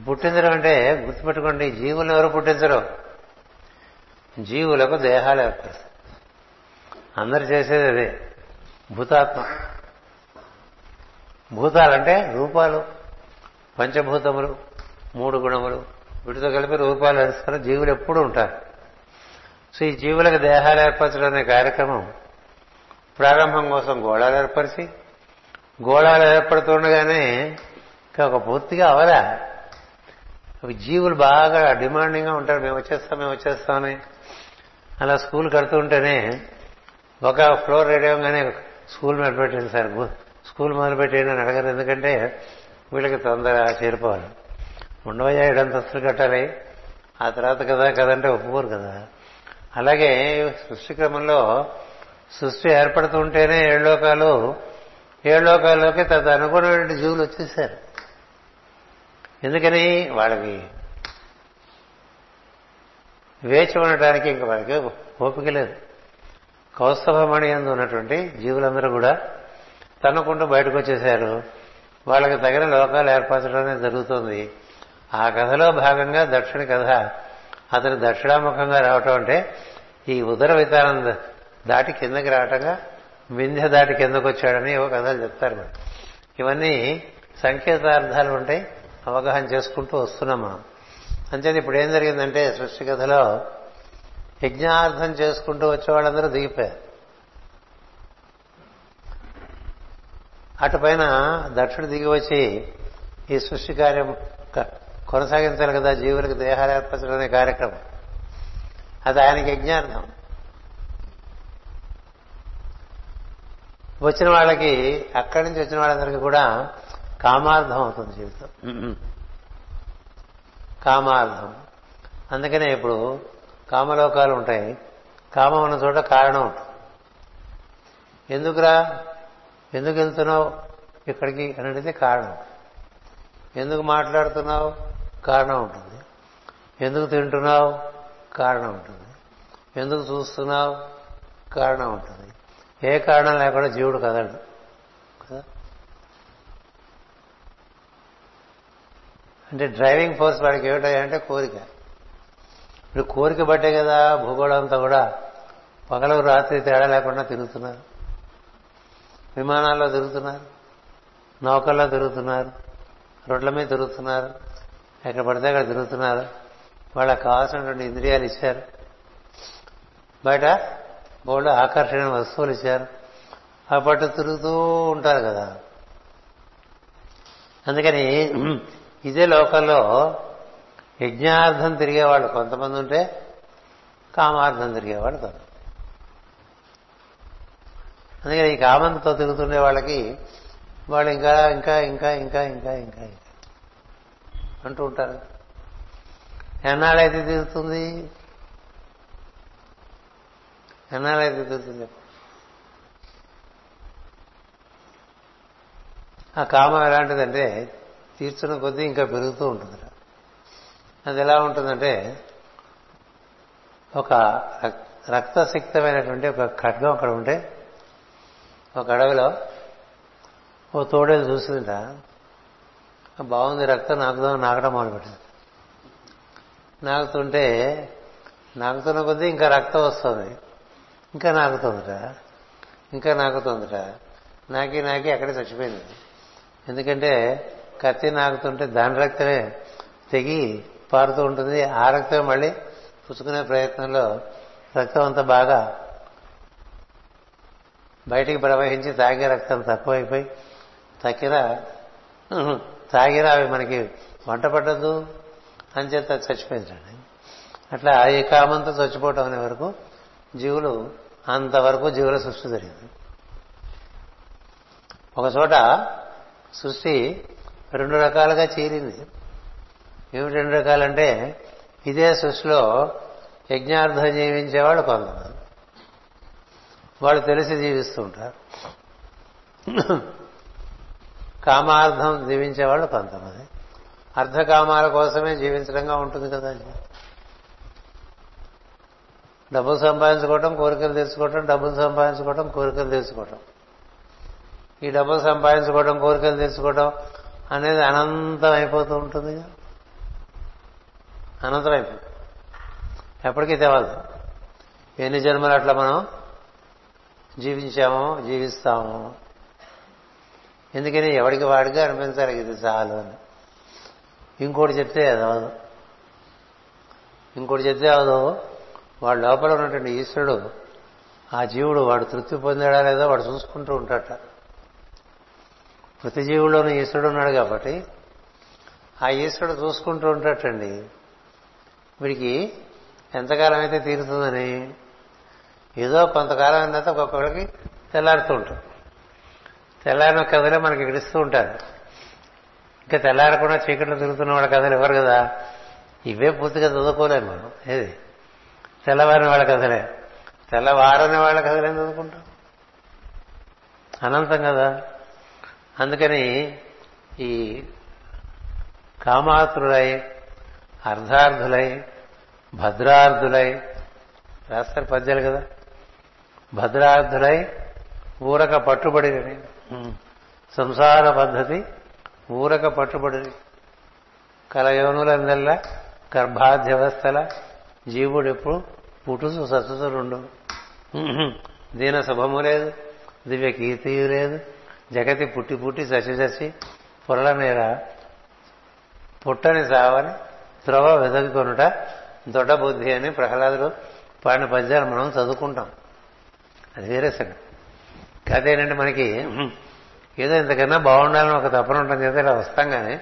పుట్టించడం అంటే గుర్తుపెట్టుకోండి జీవులు ఎవరు పుట్టించరు? జీవులకు దేహాలు ఏర్పడతాయి. అందరు చేసేది అదే. భూతాత్మ. భూతాలంటే రూపాలు పంచభూతములు మూడు గుణములు. వీటితో కలిపి రూపాలు నడుస్తారు జీవులు ఎప్పుడూ ఉంటారు. సో ఈ జీవులకు దేహాలు ఏర్పరచడం అనే కార్యక్రమం ప్రారంభం కోసం గోళాలు ఏర్పరిచి గోళాలు ఏర్పడుతుండగానే ఒక పూర్తిగా అవరా. అవి జీవులు బాగా డిమాండింగ్గా ఉంటారు. మేము వచ్చేస్తాం మేము వచ్చేస్తామని అలా స్కూల్ కడుతూ ఉంటేనే ఒక ఫ్లోర్ రెడీ స్కూల్ మొదలుపెట్టింది సార్. స్కూల్ మొదలుపెట్టేయండి అని అడగరు. ఎందుకంటే వీళ్ళకి తొందర చేరిపోవాలి. ఉండవయ్యా ఏడంతస్తులు కట్టాలి. ఆ తర్వాత కదా కదంటే ఒప్పుకోరు కదా. అలాగే సృష్టి క్రమంలో సృష్టి ఏర్పడుతూ ఉంటేనే ఏళ్ళోకాలు ఏళ్ళోకాల్లోకి తదు అనుగుణమైన జీవులు వచ్చేసారు. ఎందుకని? వాళ్ళకి వేచి ఉండటానికి ఇంక వాళ్ళకి ఓపిక లేదు. కౌస్తభమణి అందు ఉన్నటువంటి జీవులందరూ కూడా తన్నుకుంటూ బయటకు వచ్చేశారు వాళ్ళకి తగిన లోకాలు ఏర్పరచడం అనేది జరుగుతుంది. ఆ కథలో భాగంగా దక్షిణ కథ. అతను దక్షిణాముఖంగా రావటం అంటే ఈ ఉదర వితారం దాటి కిందకి రావటంగా వింధ్య దాటి కిందకు వచ్చాడని ఏవో కథలు చెప్తారు ఇవన్నీ సంకేతార్థాలు ఉంటాయి. అవగాహన చేసుకుంటూ వస్తున్నాం మనం. అంచేది ఇప్పుడు ఏం జరిగిందంటే సృష్టి కథలో యజ్ఞార్థం చేసుకుంటూ వచ్చేవాళ్ళందరూ దిగిపోయారు. అటుపైన దక్షుడు దిగి వచ్చి ఈ సృష్టి కార్యం కొనసాగించాలి కదా జీవులకు దేహాలు ఏర్పరచడం అనే కార్యక్రమం. అది ఆయనకి యజ్ఞార్థం. వచ్చిన వాళ్ళకి అక్కడి నుంచి వచ్చిన వాళ్ళందరికీ కూడా కామార్థం అవుతుంది జీవితం. కామార్థం. అందుకనే ఇప్పుడు కామలోకాలు ఉంటాయి. కామం ఉన్న చోట కారణం ఉంటుంది. ఎందుకురా? ఎందుకు వెళ్తున్నావు? ఇక్కడికి అని అడిగితే కారణం. ఎందుకు మాట్లాడుతున్నావు? కారణం ఉంటుంది. ఎందుకు తింటున్నావు? కారణం ఉంటుంది. ఎందుకు చూస్తున్నావు? కారణం ఉంటుంది. ఏ కారణం లేకుండా జీవుడు కదడు కదా? అంటే డ్రైవింగ్ ఫోర్స్ వాడికి ఏమిటంటే కోరిక. ఇప్పుడు కోరిక బట్టే కదా భూగోళం అంతా కూడా పగలు రాత్రి తేడా లేకుండా తిరుగుతున్నారు. విమానాల్లో తిరుగుతున్నారు. నౌకల్లో తిరుగుతున్నారు. రోడ్ల మీద తిరుగుతున్నారు. ఎక్కడ పడితే అక్కడ తిరుగుతున్నారు. వాళ్ళకి కావాల్సినటువంటి ఇంద్రియాలు ఇచ్చారు. బయట బోళ్ళు ఆకర్షణ వస్తువులు ఇచ్చారు. ఆ పట్టు తిరుగుతూ ఉంటారు కదా. అందుకని ఇదే లోకంలో యజ్ఞార్థం తిరిగేవాళ్ళు కొంతమంది ఉంటే కామార్థం తిరిగేవాళ్ళు కొంత అందుకని ఈ కామంతో తిరుగుతుండే వాళ్ళకి వాళ్ళు ఇంకా ఇంకా ఇంకా ఇంకా ఇంకా ఇంకా ఇంకా. అంటూ ఉంటారు. ఎన్నాళ్ళైతే తిరుగుతుంది? ఎన్నాళ్ళైతే తిరుగుతుంది? ఆ కామం ఎలాంటిదంటే తీర్చున్న కొద్దీ ఇంకా పెరుగుతూ ఉంటుంది అది ఎలా ఉంటుందంటే ఒక రక్తసిక్తమైనటువంటి ఒక ఖడ్గం అక్కడ ఉంటే ఒక అడవిలో ఓ తోడేలు చూసిందిట. బాగుంది రక్తం నాకుదాం నాకడం మొదలుపెట్టింది నాకుతుంటే నాకుతున్న కొద్దీ ఇంకా రక్తం వస్తుంది. ఇంకా నాకుతుందిట. ఇంకా నాకుతుందిట. నాకి నాకి అక్కడే చచ్చిపోయింది. ఎందుకంటే కత్తి నాకుతుంటే దాని రక్తమే తెగి పారుతూ ఉంటుంది. ఆ రక్తం మళ్ళీ పుచ్చుకునే ప్రయత్నంలో రక్తం అంతా బాగా బయటికి ప్రవహించి తాగే రక్తం తక్కువైపోయి తక్కిన తాగిన అవి మనకి వంట పడ్డదు అని చేత చచ్చిపోయిందండి. అట్లా ఈ కామంతో చచ్చిపోవటం అనే వరకు జీవులు అంతవరకు జీవుల సృష్టి జరిగింది. ఒక చోట సృష్టి రెండు రకాలుగా చీరింది. ఏమిటి రెండు రకాలంటే ఇదే సృష్టిలో యజ్ఞార్థం జీవించేవాళ్ళు కొందరు వాళ్ళు తెలిసి జీవిస్తూ ఉంటారు. కామార్థం జీవించేవాళ్ళు కొంతమంది. అర్ధకామాల కోసమే జీవించడంగా ఉంటుంది కదా డబ్బులు సంపాదించుకోవటం కోరికలు తెచ్చుకోవటం డబ్బులు సంపాదించుకోవటం కోరికలు తెచ్చుకోవటం ఈ డబ్బులు సంపాదించుకోవటం కోరికలు తెచ్చుకోవటం అనేది అనంతం అయిపోతూ ఉంటుంది అనంతం అయిపోతుంది. ఎప్పటికీ తెవాలి ఎన్ని జన్మలు అట్లా మనం జీవించామో జీవిస్తాము. ఎందుకని ఎవడికి వాడిగా అనిపించాలి ఇది చాలు అని. ఇంకోటి చెప్తే అదవదు ఇంకోటి చెప్తే అవదు వాడు లోపల ఉన్నటువంటి ఈశ్వరుడు ఆ జీవుడు వాడు తృప్తి పొందాడా లేదో వాడు చూసుకుంటూ ఉంటాట ప్రతి జీవుల్లోనూ ఈశ్వరుడు ఉన్నాడు కాబట్టి ఆ ఈశ్వరుడు చూసుకుంటూ ఉంటాటండి వీడికి ఎంతకాలం అయితే తీరుతుందని? ఏదో కొంతకాలం అయిన తర్వాత ఒక్కొక్కరికి తెల్లారుతూ ఉంటుంది. తెల్లారిన కథలే మనకి ఇడిస్తూ ఉంటారు. ఇంకా తెల్లారకుండా చీకట్లో తిరుగుతున్న వాళ్ళ కథలు ఎవరు కదా? ఇవే పూర్తిగా చదువుకోలేము మనం. ఏది? తెల్లవారిన వాళ్ళ కథలే. తెల్లవారని వాళ్ళ కథలేం చదువుకుంటాం? అనంతం కదా? అందుకని ఈ కామాతురులై అర్ధార్థులై భద్రార్థులై రాస్తారు పద్యాలు కదా? భద్రార్థులై ఊరక పట్టుబడి సంసార పద్ధతి ఊరక పట్టుబడి కలయోనులందల్లా గర్భాధ్యవస్థల జీవుడు ఎప్పుడు పుట్టుసు సత్తుతూ రెండు దీన శుభము లేదు దివ్య కీర్తియు లేదు జగతి పుట్టి పుట్టి చచ్చి చచ్చి పొరల మీద పుట్టని సావని త్రవ వెదకుకొనుట దొడ్డ బుద్ధి అని ప్రహ్లాదుడు పాడిన పద్యాలు మనం చదువుకుంటాం. అది వేరే సంగతి. కథ ఏంటంటే మనకి ఏదో ఇంతకన్నా బాగుండాలని ఒక తపన ఉంటుంది కదా ఇలా వస్తాం కానీ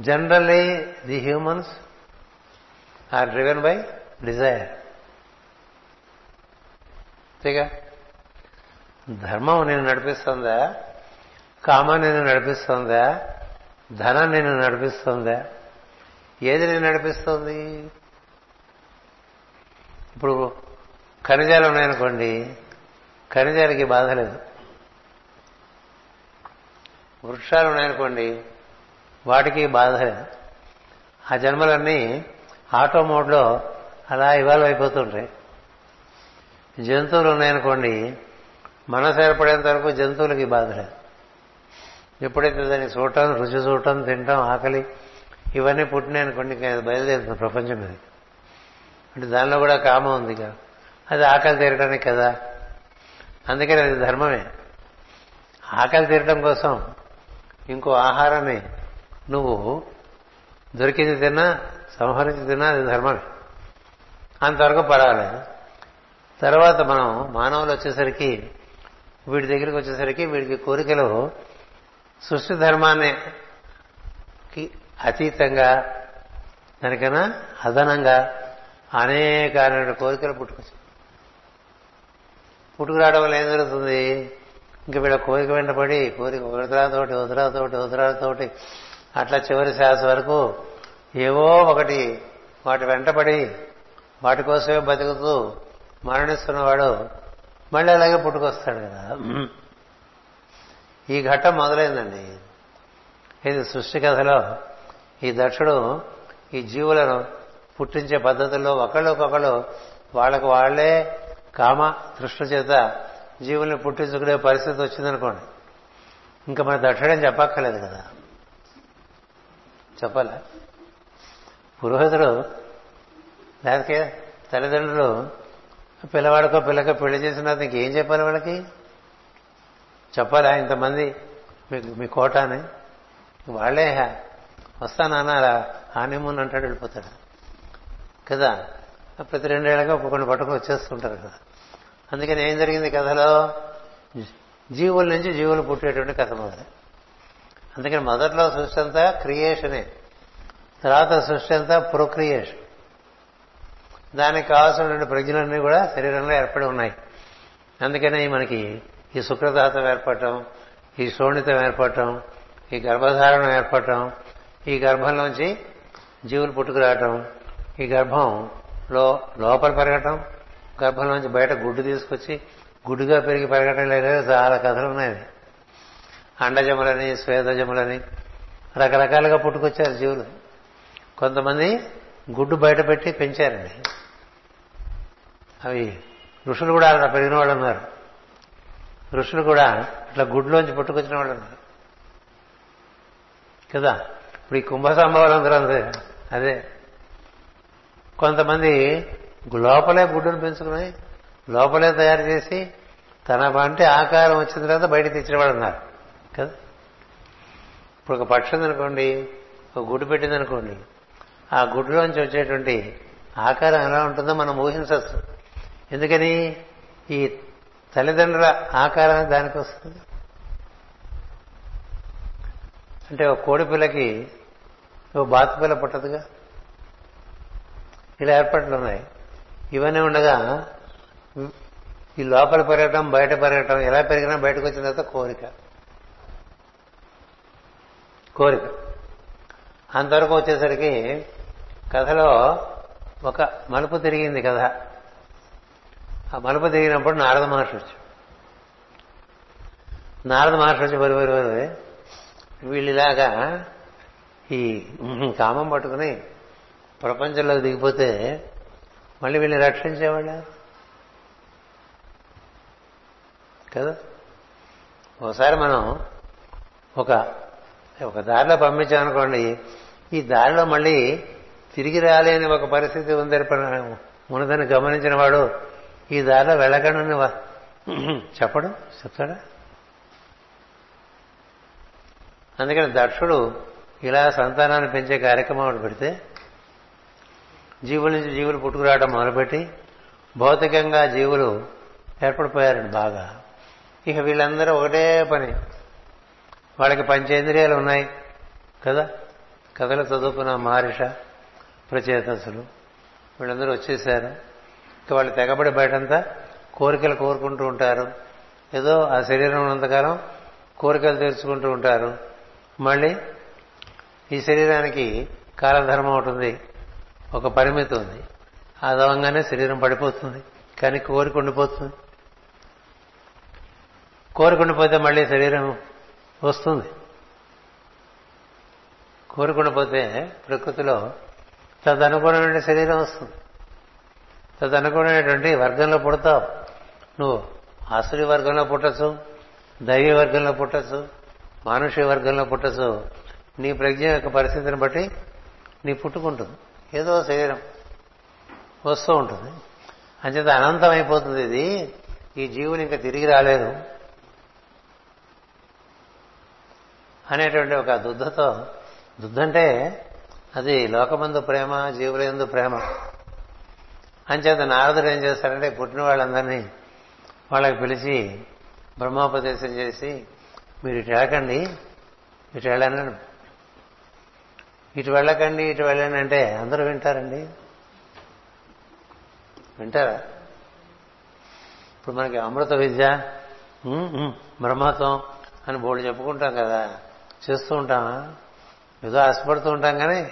generally the humans are driven by desire అంతేగా? ధర్మం నేను నడిపిస్తుందా? కామం నేను నడిపిస్తుందా? ధనం నేను నడిపిస్తుందా? ఏది నేను నడిపిస్తుంది? ఇప్పుడు ఖనిజాలు ఉన్నాయనుకోండి ఖనిజాలకి బాధ లేదు. వృక్షాలు ఉన్నాయనుకోండి వాటికి బాధ లేదు. ఆ జన్మలన్నీ ఆటో మోడ్లో అలా ఇవాల్వ్ అయిపోతుంటాయి. జంతువులు ఉన్నాయనుకోండి మనసు ఏర్పడేంత వరకు జంతువులకి బాధ లేదు. ఎప్పుడైతే దాన్ని చూడటం రుచి చూడటం తినటం ఆకలి ఇవన్నీ పుట్టినాయనుకోండి ఇంకా బయలుదేరుతుంది ప్రపంచం మీద. అంటే దానిలో కూడా కామం ఉంది కదా. అది ఆకలి తీరడానికి కదా. అందుకని అది ధర్మమే. ఆకలి తీరడం కోసం ఇంకో ఆహారాన్ని నువ్వు దొరికింది తిన్నా సంహరించి తిన్నా అది ధర్మమే. అంతవరకు పర్వాలేదు. తర్వాత మనం మానవులు వచ్చేసరికి వీడి దగ్గరికి వచ్చేసరికి వీడికి కోరికలు సృష్టి ధర్మానికి అతీతంగా దానికన్నా అదనంగా అనేక కోరికలు పుట్టుకొచ్చాయి. పుట్టుకురావడం వల్ల ఏం జరుగుతుంది? ఇంక వీళ్ళ కోరిక వెంటపడి కోరిక ఉదరాతోటి ఉదరాతోటి ఉదరాతోటి అట్లా చివరి శ్వాస వరకు ఏవో ఒకటి వాటి వెంటపడి వాటి కోసమే బతుకుతూ మరణిస్తున్నవాడు మళ్ళీ అలాగే పుట్టుకొస్తాడు కదా. ఈ ఘట్టం మొదలైందండి. ఇది సృష్టి కథలో ఈ దక్షుడు ఈ జీవులను పుట్టించే పద్ధతుల్లో ఒకళ్ళకొకళ్ళు వాళ్ళకు వాళ్ళే కామ తృష్ణ చేత జీవుల్ని పుట్టించుకునే పరిస్థితి వచ్చిందనుకోండి. ఇంకా మన దట్టడం చెప్పక్కర్లేదు కదా. చెప్పాలా? పురోహితుడు లేకపోతే తల్లిదండ్రులు పిల్లవాడికో పిల్లకో పెళ్ళి చేసిన నీకు ఏం చెప్పాలి వాళ్ళకి? చెప్పాలా? ఇంతమంది మీకు మీ కోట అని వాళ్ళే వస్తానన్నా హానిమూన్ అంటాడు వెళ్ళిపోతాడు. కదా? ప్రతి రెండేళ్ళగా ఒక్కొక్కరిని పట్టుకుని వచ్చేస్తుంటారు కదా. అందుకని ఏం జరిగింది కథలో? జీవుల నుంచి జీవులు పుట్టేటువంటి కథ మొదలు. అందుకని మొదట్లో సృష్టి అంతా క్రియేషనే. తర్వాత సృష్టి అంతా ప్రొక్రియేషన్. దానికి కావాల్సినటువంటి ప్రజ్ఞలన్నీ కూడా శరీరంలో ఏర్పడి ఉన్నాయి. అందుకనే మనకి ఈ శుక్రదాతం ఏర్పడటం ఈ శోణితం ఏర్పడటం ఈ గర్భధారణం ఏర్పడటం ఈ గర్భంలోంచి జీవులు పుట్టుకురావటం ఈ గర్భం లో లోపల పెరగటం గర్భంలోంచి బయట గుడ్డు తీసుకొచ్చి గుడ్డుగా పెరిగి పెరగటం లేదు చాలా కథలు ఉన్నాయి అండజములని స్వేదజములని రకరకాలుగా పుట్టుకొచ్చారు జీవులు. కొంతమంది గుడ్డు బయట పెట్టి పెంచారండి అవి ఋషులు కూడా అలా పెరిగిన వాళ్ళు ఉన్నారు. ఋషులు కూడా ఇట్లా గుడ్లోంచి పుట్టుకొచ్చిన వాళ్ళు ఉన్నారు. కదా? ఇప్పుడు ఈ కుంభ సంభవాలు అందరూ అదే. కొంతమంది లోపలే గుడ్డును పెంచుకుని లోపలే తయారు చేసి తన వంటి ఆకారం వచ్చిన తర్వాత బయట తెచ్చినవాడు ఉన్నారు కదా? ఇప్పుడు ఒక పక్షి ఉందనుకోండి ఒక గుడ్డు పెట్టిందనుకోండి ఆ గుడ్డులోంచి వచ్చేటువంటి ఆకారం ఎలా ఉంటుందో మనం ఊహించవచ్చు. ఎందుకని? ఈ తల్లిదండ్రుల ఆకారం దానికి వస్తుంది. అంటే ఒక కోడి పిల్లకి ఓ బాతు పిల్ల పుట్టదుగా? ఇలా ఏర్పాట్లు ఉన్నాయి. ఇవన్నీ ఉండగా ఈ లోపల పెరగటం బయట పెరగటం ఎలా పెరిగినా బయటకు వచ్చిన తర్వాత కోరిక. కోరిక. అంతవరకు వచ్చేసరికి కథలో ఒక మలుపు తిరిగింది కథ. ఆ మలుపు తిరిగినప్పుడు నారద మహర్షి వచ్చి నారద మహర్షి వచ్చి వరి వరి వరి వీళ్ళిలాగా ఈ కామం పట్టుకుని ప్రపంచంలో దిగిపోతే మళ్ళీ వీళ్ళని రక్షించేవాళ్ళ? కదా? ఒకసారి మనం ఒక ఒక దారిలో పంపించామనుకోండి ఈ దారిలో మళ్ళీ తిరిగి రాలేని ఒక పరిస్థితి ఉందని ఉన్నదని గమనించిన వాడు ఈ దారిలో వెళ్ళకండి చెప్పడు చెప్తాడా? అందుకని దక్షుడు ఇలా సంతానాన్ని పెంచే కార్యక్రమం ఒకటి పెడితే జీవుల నుంచి జీవులు పుట్టుకురావడం మొదలుపెట్టి భౌతికంగా జీవులు ఏర్పడిపోయారండి బాగా. ఇక వీళ్ళందరూ ఒకటే పని. వాళ్ళకి పంచేంద్రియాలు ఉన్నాయి కదా? కథలు చదువుకున్న మహర్ష ప్రచేతసులు వీళ్ళందరూ వచ్చేసారు ఇక వాళ్ళు తెగబడి బయటంతా కోరికలు కోరుకుంటూ ఉంటారు. ఏదో ఆ శరీరం ఉన్నంతకాలం కోరికలు తీర్చుకుంటూ ఉంటారు. మళ్ళీ ఈ శరీరానికి కాలధర్మం ఉంటుంది ఒక పరిమితి ఉంది. అదవంగానే శరీరం పడిపోతుంది. కానీ కోరిక ఉండిపోతుంది. కోరిక ఉండిపోతే మళ్ళీ శరీరం వస్తుంది. కోరుకుండిపోతే ప్రకృతిలో తదనుగుణమైన శరీరం వస్తుంది. తదనుగుణమైనటువంటి వర్గంలో పుడతావు. నువ్వు ఆసురి వర్గంలో పుట్టచ్చు దైవ వర్గంలో పుట్టచ్చు మానుష వర్గంలో పుట్టచ్చు. నీ ప్రజ్ఞ యొక్క పరిస్థితిని బట్టి నీ పుట్టుకుంటుంది. ఏదో శరీరం వస్తూ ఉంటుంది. అంచేత అనంతం అయిపోతుంది ఇది. ఈ జీవులు ఇంకా తిరిగి రాలేదు. అనేటువంటి ఒక దుద్ధతో దుద్ధంటే అది లోకమందు ప్రేమ జీవుల ఎందు ప్రేమ. అంచేత నారదుడు ఏం చేస్తారంటే పుట్టిన వాళ్ళందరినీ వాళ్ళకి పిలిచి బ్రహ్మోపదేశం చేసి మీరు ఇటు వెళ్ళకండి ఇటు వెళ్ళండి ఇటు వెళ్ళకండి ఇటు వెళ్ళండి అంటే అందరూ వింటారండి? వింటారా? ఇప్పుడు మనకి అమృత విద్య బ్రహ్మత్వం అని బోర్డు చెప్పుకుంటాం కదా. చేస్తూ ఉంటామా? ఏదో ఆశపడుతూ ఉంటాం కానీ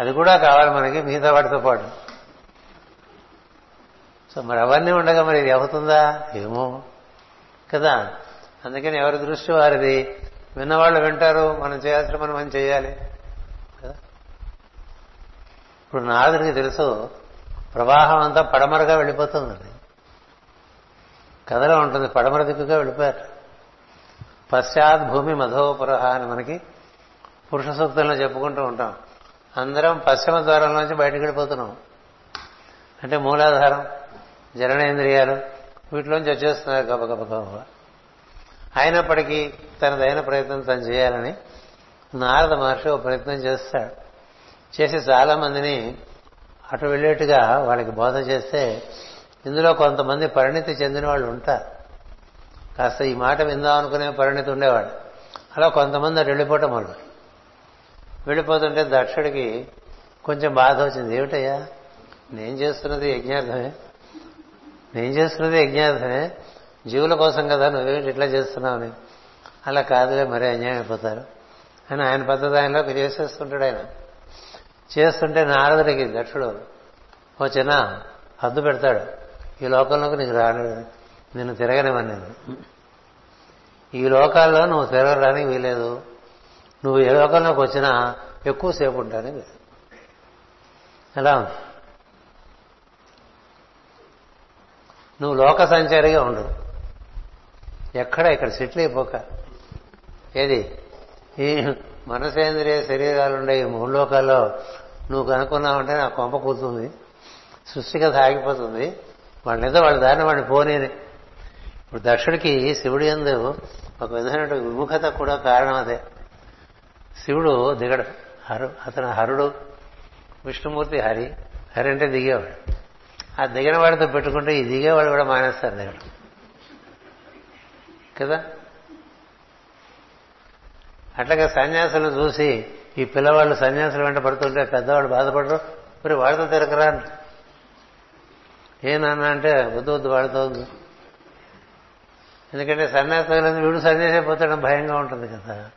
అది కూడా కావాలి మనకి మిగతా వాటితో పాటు. సో మరి అవన్నీ ఉండగా మరి ఇది అవుతుందా? ఏమో కదా. అందుకని ఎవరి దృష్టి వారిది? విన్నవాళ్ళు వింటారు మనం చేయాల్సిన మనం మనం చేయాలి. ఇప్పుడు నారదుడికి తెలుసు ప్రవాహం అంతా పడమరగా వెళ్ళిపోతుందండి. కథలో ఉంటుంది పడమర దిక్కుగా వెళ్ళిపోయారు. పశ్చాత్ భూమి మధోపురహ అని మనకి పురుష సూక్తంలో చెప్పుకుంటూ ఉంటాం. అందరం పశ్చిమ ద్వారంలోంచి బయటకు వెళ్ళిపోతున్నాం. అంటే మూలాధారం జననేంద్రియాలు వీటిలోంచి వచ్చేస్తున్నారు గబ గబ గబ అయినప్పటికీ తనదైన ప్రయత్నం తను చేయాలని నారద మహర్షి ఒక ప్రయత్నం చేస్తాడు. చేసి చాలా మందిని అటు వెళ్ళేట్టుగా వాళ్ళకి బోధ చేస్తే ఇందులో కొంతమంది పరిణితి చెందిన వాళ్ళు ఉంటారు. కాస్త ఈ మాట విందాం అనుకునే పరిణితి ఉండేవాడు. అలా కొంతమంది అటు వెళ్ళిపోవటం వాళ్ళు వెళ్ళిపోతుంటే దక్షుడికి కొంచెం బాధ వచ్చింది. ఏమిటయ్యా? నేను చేస్తున్నది యజ్ఞార్థమే. నేను చేస్తున్నది యజ్ఞార్థమే. జీవుల కోసం కదా నువ్వేమిటి ఇట్లా చేస్తున్నావని. అలా కాదులే మరీ అన్యాయం అయిపోతారు. అని ఆయన పద్ధతి ఆయనలోకి చేసేస్తుంటాడు ఆయన. చేస్తుంటే నారదుడికి దక్షుడు ఓ చిన్న హద్దు పెడతాడు. ఈ లోకంలోకి నీకు రాను నిన్ను తిరగనివ్వను ఈ లోకాల్లో నువ్వు తిరగడానికి వీలేదు నువ్వు ఏ లోకంలోకి వచ్చినా ఎక్కువసేపు ఉంటానికి ఎలా ఉంది? నువ్వు లోక సంచారిగా ఉండు. ఎక్కడ ఇక్కడ సెటిల్ అయిపోక. ఏది? ఈ మనసేంద్రియ శరీరాలుండే ఈ మూడు లోకాల్లో నువ్వు కనుక్కున్నావంటే నా కొంప కూతుంది సృష్టి కథ ఆగిపోతుంది. వాళ్ళ నిద వాళ్ళ దారిని వాడిని పోనేది ఇప్పుడు దక్షుడికి శివుడి ఎందు ఒక విధమైన విముఖత కూడా కారణం అదే. శివుడు దిగడు. హరు అతను హరుడు. విష్ణుమూర్తి హరి. హరి అంటే దిగేవాడు. ఆ దిగిన వాడితో పెట్టుకుంటే ఈ దిగేవాడు కూడా మానేస్తారు దిగడం. కదా? అట్లాగే సన్యాసులను చూసి ఈ పిల్లవాళ్ళు సన్యాసులు వెంట పడుతుంటే పెద్దవాళ్ళు బాధపడరు. మరి వాళ్ళతో తిరగరా ఏ నాన్న అంటే వద్దు వద్దు వాళ్ళతో ఎందుకంటే సన్యాసం వీడు సన్యాసైపోతాడని భయంగా ఉంటుంది కదా.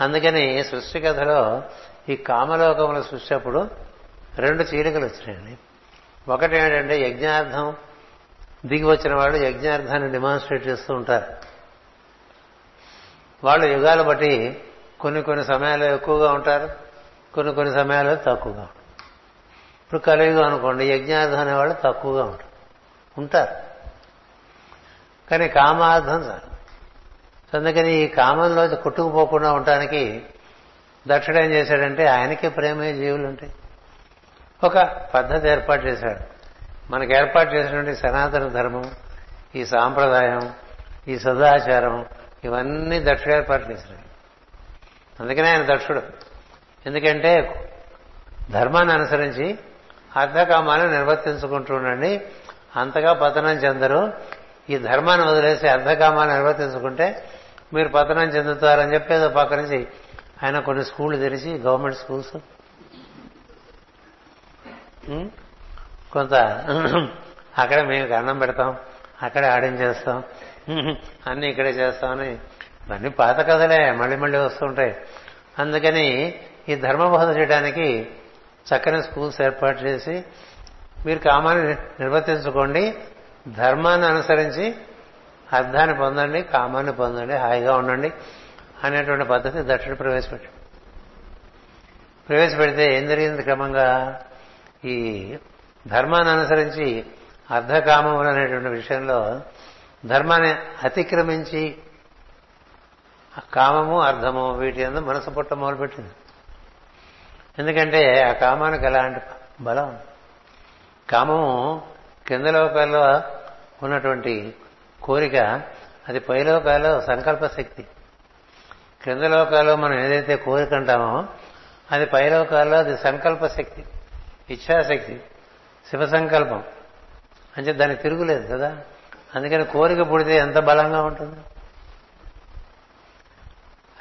అందుకని సృష్టి కథలో ఈ కామలోకముల సృష్టి అప్పుడు రెండు చీలికలు వచ్చినాయండి. ఒకటి ఏంటంటే యజ్ఞార్థం దిగి వచ్చిన వాళ్ళు యజ్ఞార్థాన్ని డిమాన్స్ట్రేట్ చేస్తూ ఉంటారు. వాళ్ళు యుగాలు బట్టి కొన్ని కొన్ని సమయాల్లో ఎక్కువగా ఉంటారు కొన్ని కొన్ని సమయాల్లో తక్కువగా ఉంటారు. ఇప్పుడు కలియుగం అనుకోండి యజ్ఞార్థం అనేవాళ్ళు తక్కువగా ఉంటారు ఉంటారు. కానీ కామార్థం సార్. అందుకని ఈ కామంలో కొట్టుకుపోకుండా ఉండటానికి దక్షుడు ఏం చేశాడంటే ఆయనకే ప్రేమే జీవులు ఉంటాయి. ఒక పద్ధతి ఏర్పాటు చేశాడు. మనకు ఏర్పాటు చేసినటువంటి సనాతన ధర్మం ఈ సాంప్రదాయం ఈ సదాచారం ఇవన్నీ దక్షుడు ఏర్పాటు చేశాడు. అందుకనే ఆయన దక్షుడు. ఎందుకంటే ధర్మాన్ని అనుసరించి అర్ధకామాన్ని నిర్వర్తించుకుంటూ ఉండండి. అంతగా పతనం చెందరు. ఈ ధర్మాన్ని వదిలేసి అర్ధకామాన్ని నిర్వర్తించుకుంటే మీరు పతనం చెందుతారని చెప్పేది పక్క నుంచి ఆయన కొన్ని స్కూళ్ళు తెరిచి గవర్నమెంట్ స్కూల్స్. కొంత అక్కడే మేము అన్నం పెడతాం అక్కడే ఆడించేస్తాం అన్నీ ఇక్కడే చేస్తామని ఇవన్నీ పాత కథలే మళ్ళీ మళ్ళీ వస్తుంటాయి అందుకని ఈ ధర్మబోధ చేయడానికి చక్కని స్కూల్స్ ఏర్పాటు చేసి మీరు కామాన్ని నిర్వర్తించుకోండి ధర్మాన్ని అనుసరించి అర్థాన్ని పొందండి కామాన్ని పొందండి హాయిగా ఉండండి అనేటువంటి పద్ధతి దక్షుడు ప్రవేశపెట్టాడు ప్రవేశపెడితే ఏం జరిగింది క్రమంగా? ఈ ధర్మాన్ని అనుసరించి అర్ధకామములు అనేటువంటి విషయంలో ధర్మాన్ని అతిక్రమించి కామము అర్థము వీటి అందు మనసు పుట్ట మొదలుపెట్టింది. ఎందుకంటే ఆ కామానికి ఎలాంటి బలం? కామము కింద లోకాల్లో ఉన్నటువంటి కోరిక అది పైలోకాల్లో సంకల్ప శక్తి. క్రింద లోకాల్లో మనం ఏదైతే కోరిక అంటామో అది పైలోకాల్లో అది సంకల్ప శక్తి ఇచ్ఛాశక్తి శివ సంకల్పం. అంటే దానికి తిరుగులేదు కదా? అందుకని కోరిక పుడితే ఎంత బలంగా ఉంటుంది?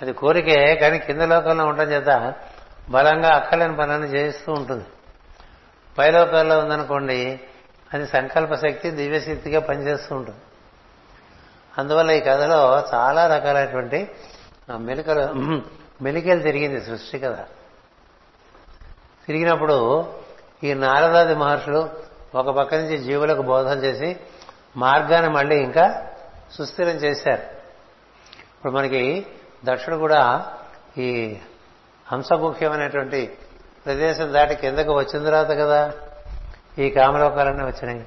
అది కోరికే కానీ కింద లోకంలో ఉండటం చేత బలంగా అక్కలేని పనులను చేయిస్తూ ఉంటుంది. పైలోకాల్లో ఉందనుకోండి అది సంకల్ప శక్తి దివ్యశక్తిగా పనిచేస్తూ ఉంటుంది. అందువల్ల ఈ కథలో చాలా రకాలైనటువంటి మెలికలు మెలికలు తిరిగింది సృష్టి కథ. తిరిగినప్పుడు ఈ నారదాది మహర్షులు ఒక పక్క నుంచి జీవులకు బోధన చేసి మార్గాన్ని మళ్ళీ ఇంకా సుస్థిరం చేశారు. ఇప్పుడు మనకి దక్షుడు కూడా ఈ హంసముఖ్యమైనటువంటి ప్రదేశం దాటి కిందకు వచ్చిన తర్వాత కదా ఈ కామలోకాలన్నీ వచ్చినాయి.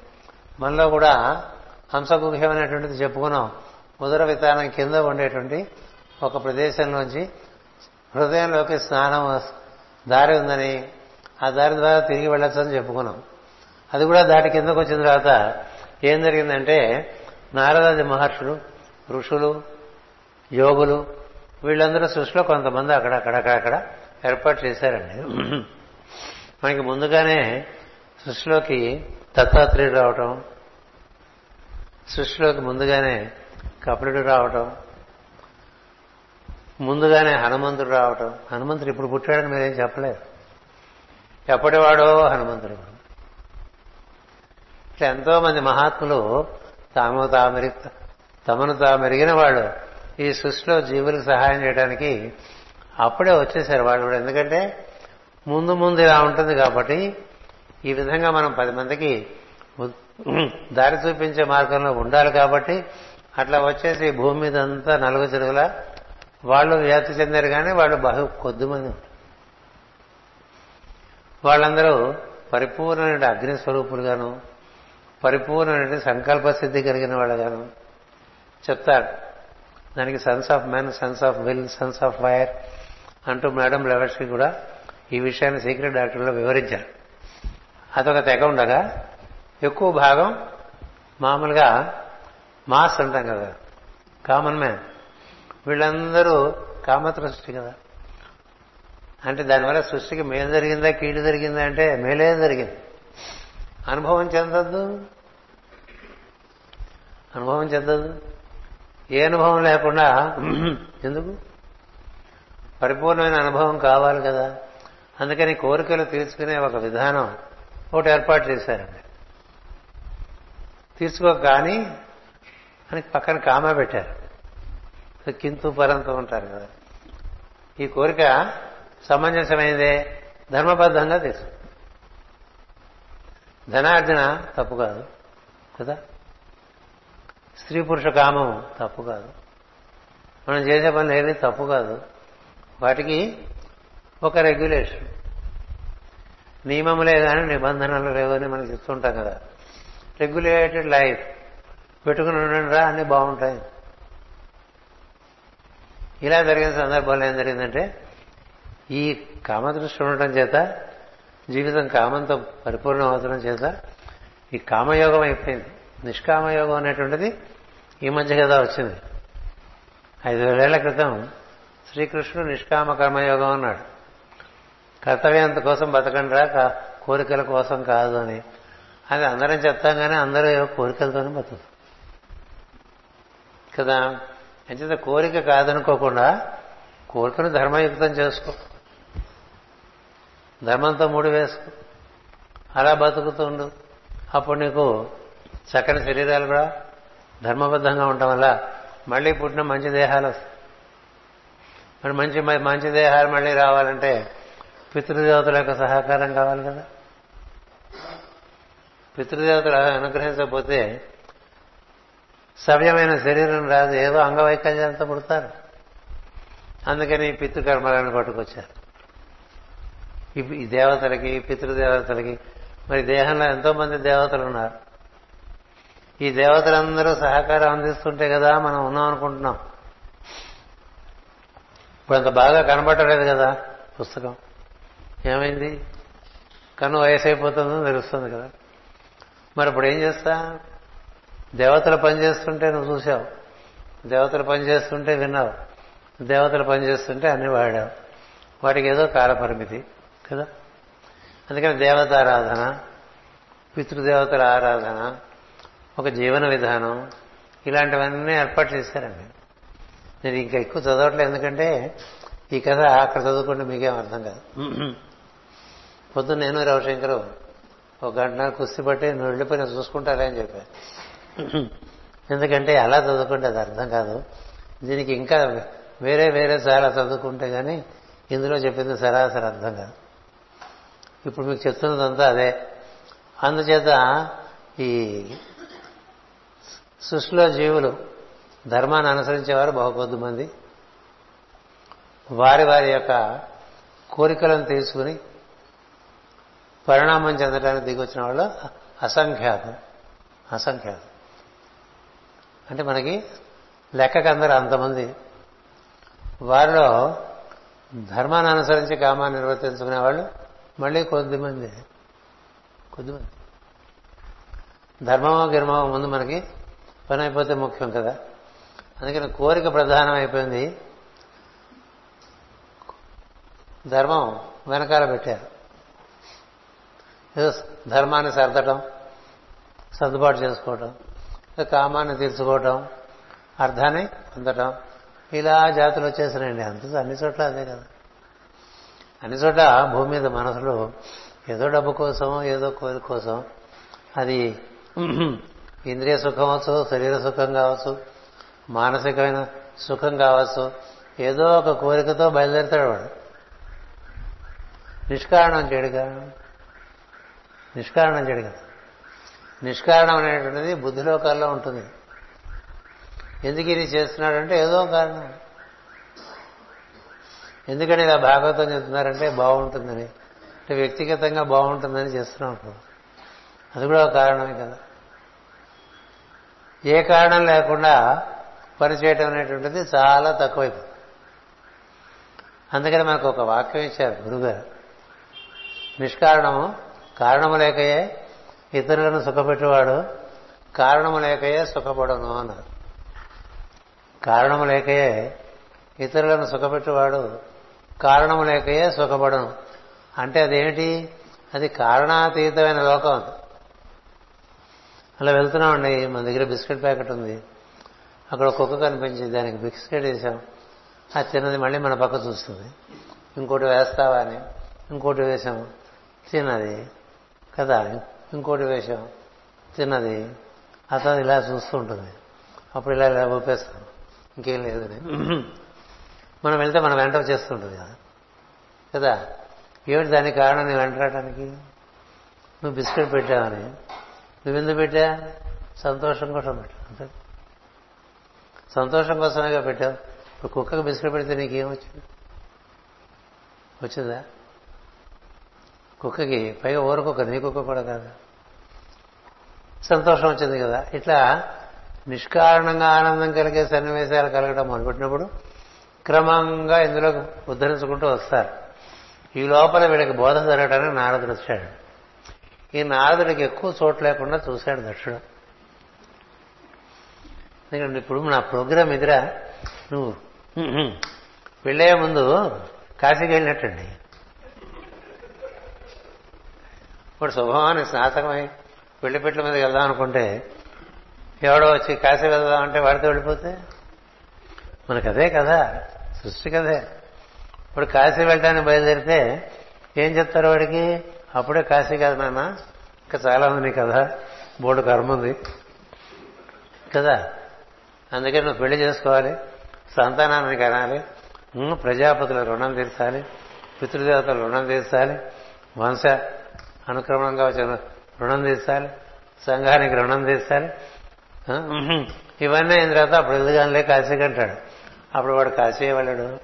మనలో కూడా హంసగుహ్యమైనటువంటిది చెప్పుకున్నాం. ఉదర విధానం కింద ఉండేటువంటి ఒక ప్రదేశంలోంచి హృదయంలోకి స్నానం దారి ఉందని ఆ దారి ద్వారా తిరిగి వెళ్ళొచ్చని చెప్పుకున్నాం. అది కూడా దాటి కిందకు వచ్చిన తర్వాత ఏం జరిగిందంటే నారదాది మహర్షులు ఋషులు యోగులు వీళ్ళందరూ సృష్టిలో కొంతమంది అక్కడక్కడక్కడక్కడ ఏర్పాటు చేశారండి. మనకి ముందుగానే సృష్టిలోకి దత్తాత్రేయుడు రావటం సృష్టిలోకి ముందుగానే కపిలుడు రావటం ముందుగానే హనుమంతుడు రావటం. హనుమంతుడు ఇప్పుడు పుట్టాడని మీరేం చెప్పలేదు ఎప్పటివాడో హనుమంతుడు. ఇట్లా ఎంతో మంది మహాత్ములు తాము తామెరి తమను తామెరిగిన వాళ్ళు ఈ సృష్టిలో జీవులకు సహాయం చేయడానికి అప్పుడే వచ్చేసారు వాళ్ళు కూడా. ఎందుకంటే ముందు ముందు ఇలా ఉంటుంది కాబట్టి ఈ విధంగా మనం పది మందికి దారి చూపించే మార్గంలో ఉండాలి కాబట్టి అట్లా వచ్చేసి భూమి మీద అంతా నలుగు చెరుగుల వాళ్ళు వ్యాప్తి చెందారు కానీ వాళ్ళు బహు కొద్దిమంది వాళ్ళందరూ పరిపూర్ణమైన అగ్ని స్వరూపులుగాను పరిపూర్ణమైన సంకల్ప సిద్ధి కలిగిన వాళ్ళగాను చెప్తారు. దానికి sons of men sons of will sons of fire అంటూ మేడం లెవర్స్కి కూడా ఈ విషయాన్ని సీక్రెట్ డాక్టర్లో వివరించారు. అదొక తెగ ఉండగా ఎక్కువ భాగం మామూలుగా మాస్ అంటాం కదా కామన్ మ్యాన్ వీళ్ళందరూ కామత్ర సృష్టి కదా. అంటే దానివల్ల సృష్టికి మేలు జరిగిందా కీడు జరిగిందా అంటే మేలే జరిగింది. అనుభవం చెందద్దు. అనుభవం చెందదు ఏ అనుభవం లేకుండా ఎందుకు? పరిపూర్ణమైన అనుభవం కావాలి కదా. అందుకని కోరికలు తీర్చుకునే ఒక విధానం ఒకటి ఏర్పాటు చేశారండి. తీర్చుకో కానీ అని పక్కన కామా పెట్టారు. కింతు పరంతో ఉంటారు కదా. ఈ కోరిక సమంజసమైనదే. ధర్మబద్ధంగా తీసు ధనార్జన తప్పు కాదు కదా. స్త్రీ పురుష కామం తప్పు కాదు. మనం చేసే పనులు ఏవి తప్పు కాదు. వాటికి ఒక రెగ్యులేషన్ నియమములే కానీ నిబంధనలు లేవని మనం చెప్తుంటాం కదా. రెగ్యులేటెడ్ లైఫ్ పెట్టుకుని ఉండండి రా అన్నీ బాగుంటాయి. ఇలా జరిగిన సందర్భంలో ఏం జరిగిందంటే ఈ కామదృష్టి ఉండటం చేత జీవితం కామంతో పరిపూర్ణం అవసరం చేత ఈ కామయోగం అయిపోయింది. నిష్కామయోగం అనేటువంటిది ఈ మధ్య కదా వచ్చింది. ఐదు వేల క్రితం శ్రీకృష్ణుడు నిష్కామ కర్మయోగం అన్నాడు. కర్తవ్యంత కోసం బతకండి రా కోరికల కోసం కాదు అని. అది అందరం చెప్తాం కానీ అందరూ కోరికలతోనే బతుకు కదా? అంచేత కోరిక కాదనుకోకుండా కోరికను ధర్మయుక్తం చేసుకో. ధర్మంతో మూడు వేసుకో అలా బతుకుతుండు. అప్పుడు నీకు చక్కని శరీరాలు కూడా ధర్మబద్ధంగా ఉండటం వల్ల మళ్ళీ పుట్టిన మంచి దేహాలు వస్తాయి. మరి మంచి మంచి దేహాలు మళ్ళీ రావాలంటే పితృదేవతల యొక్క సహకారం కావాలి కదా. పితృదేవతలు అనుగ్రహించకపోతే సవ్యమైన శరీరం రాదు ఏదో అంగవైకల్యాలతో పుడతారు. అందుకని పితృకర్మలను పట్టుకొచ్చారు. ఈ దేవతలకి పితృదేవతలకి మరి దేహంలో ఎంతో మంది దేవతలు ఉన్నారు. ఈ దేవతలందరూ సహకారం అందిస్తుంటే కదా మనం ఉన్నాం అనుకుంటున్నాం. ఇప్పుడు అంత బాగా కనబడలేదు కదా పుస్తకం. ఏమైంది? కన్ను వయసు అయిపోతుందో తెలుస్తుంది కదా. మరి ఇప్పుడు ఏం చేస్తా? దేవతలు పనిచేస్తుంటే నువ్వు చూసావు దేవతలు పనిచేస్తుంటే విన్నావు. దేవతలు పనిచేస్తుంటే అన్ని వాడావు. వాటికి ఏదో కాలపరిమితి కదా. అందుకని దేవతారాధన పితృదేవతల ఆరాధన ఒక జీవన విధానం ఇలాంటివన్నీ ఏర్పాటు చేశారండి. నేను ఇంకా ఎక్కువ చదవట్లేదు ఎందుకంటే ఈ కథ అక్కడ చదువుకుంటే మీకేం అర్థం కాదు. పొద్దున్న నేను రవిశంకరు ఒక గంట కుస్తీ పట్టి నువ్వు వెళ్ళిపోయినా చూసుకుంటారే అని చెప్పాను ఎందుకంటే అలా చదువుకుంటే అది అర్థం కాదు. దీనికి ఇంకా వేరే వేరే చాలా చదువుకుంటే కానీ ఇందులో చెప్పింది సరాసరి అర్థం కాదు. ఇప్పుడు మీకు చెప్తున్నదంతా అదే. అందుచేత ఈ సృష్టిలో జీవులు ధర్మాన్ని అనుసరించేవారు బహుకొద్ది మంది. వారి వారి యొక్క కోరికలను తీసుకుని పరిణామం చెందడానికి దిగొచ్చిన వాళ్ళు అసంఖ్యాతం. అసంఖ్యాతం. అంటే మనకి లెక్కకు అందరూ అంతమంది. వారిలో ధర్మాన్ని అనుసరించి కామాన్ని నిర్వర్తించుకునే వాళ్ళు మళ్ళీ కొద్దిమంది కొద్దిమంది ధర్మమో గిర్మమో ముందు మనకి పని అయిపోతే ముఖ్యం కదా? అందుకని కోరిక ప్రధానం అయిపోయింది. ధర్మం వెనకాల పెట్టారు. ఏదో ధర్మాన్ని సర్దటం సర్దుబాటు చేసుకోవటం కామాన్ని తీర్చుకోవటం అర్థాన్ని పొందటం ఇలా జాతులు వచ్చేసినాయండి. అంత అన్ని చోట్ల అదే కదా. అన్ని చోట్ల భూమి మీద మనసులో ఏదో డబ్బు కోసం ఏదో కోరిక కోసం అది ఇంద్రియ సుఖం అవచ్చు శరీర సుఖం కావచ్చు మానసికమైన సుఖం కావచ్చు ఏదో ఒక కోరికతో బయలుదేరుతాడు వాడు. నిష్కారణం చెడుగా కారణం నిష్కారణం చెడు కదా నిష్కారణం అనేటువంటిది బుద్ధిలోకాల్లో ఉంటుంది. ఎందుకు ఇది చేస్తున్నాడంటే ఏదో కారణం. ఎందుకని ఇలా భాగవతం చెప్తున్నారంటే బాగుంటుందని. అంటే వ్యక్తిగతంగా బాగుంటుందని చేస్తున్నాం అది కూడా ఒక కారణమే కదా. ఏ కారణం లేకుండా పనిచేయటం అనేటువంటిది చాలా తక్కువైపోతుంది అందుకని మనకు ఒక వాక్యం ఇచ్చారు గురుగారు. నిష్కారణము కారణము లేకయే ఇతరులను సుఖపెట్టేవాడు కారణము లేకయే సుఖపడను అన్నారు. కారణము లేకయే ఇతరులను సుఖపెట్టేవాడు కారణము లేకయే సుఖపడను. అంటే అదేమిటి? అది కారణాతీతమైన లోకం అలా వెళ్తున్నామండి మన దగ్గర బిస్కెట్ ప్యాకెట్ ఉంది. అక్కడ కుక్క కనిపించింది దానికి బిస్కెట్ వేసాం. ఆ చిన్నది మళ్ళీ మన పక్క చూస్తుంది. ఇంకోటి వేస్తావా అని ఇంకోటి వేసాం. తిన్నది. కదా ఇంకోటి వేషం తిన్నది. అతను ఇలా చూస్తూ ఉంటుంది. అప్పుడు ఇలా ఇలా ఊపేస్తాం. ఇంకేం లేదని మనం వెళ్తే మనం వెంట చేస్తుంటుంది కదా. కదా ఏమిటి దానికి కారణం నేను వెంటరాటానికి నువ్వు బిస్కెట్ పెట్టావని. నువ్వెందుకు పెట్టా? సంతోషం కోసం పెట్టా సంతోషం కోసమేగా పెట్టావు. ఇప్పుడు కుక్కకు బిస్కెట్ పెడితే నీకేం వచ్చింది? వచ్చిందా? కుక్కకి పైగా ఊరకుక్క నీ కుక్క కూడా కాదు. సంతోషం వచ్చింది కదా. ఇట్లా నిష్కారణంగా ఆనందం కలిగే సన్నివేశాలు కలగడం మొదలుపెట్టినప్పుడు క్రమంగా ఇందులోకి ఉద్ధరించుకుంటూ వస్తారు. ఈ లోపల వీడికి బోధ జరగడానికి నారదుడు వచ్చాడు. ఈ నారదుడికి ఎక్కువ చోటు లేకుండా చూశాడు దక్షుడు. ఎందుకంటే ఇప్పుడు నా ప్రోగ్రాం ఎదురా నువ్వు వెళ్ళే ముందు కాశీకి వెళ్ళినట్టండి. ఇప్పుడు శుభమాని స్నాతకమై పెళ్ళిపెట్ల మీద వెళ్దాం అనుకుంటే ఎవడో వచ్చి కాశీ వెళ్దాం అంటే వాడితో వెళ్ళిపోతే? మనకు అదే కదా సృష్టి కదే ఇప్పుడు కాశీ వెళ్ళడానికి బయలుదేరితే ఏం చెప్తారు వాడికి? అప్పుడే కాశీ కాదు నాన్న. ఇంకా చాలా ఉంది కదా. బోర్డు కర్మ ఉంది. కదా? అందుకే నువ్వు పెళ్ళి చేసుకోవాలి. సంతానాన్ని కనాలి. ప్రజాపతుల రుణం తీర్చాలి. పితృదేవతల రుణం తీర్చాలి. వంశ అనుక్రమంగా వచ్చిన రుణం తీర్చాలి. సంఘానికి రుణం తీర్చాలి. ఇవన్నీ అయిన తర్వాత అప్పుడు ఎదుగానే కాశీకి అంటాడు. అప్పుడు వాడు కాశీ వెళ్ళాడు?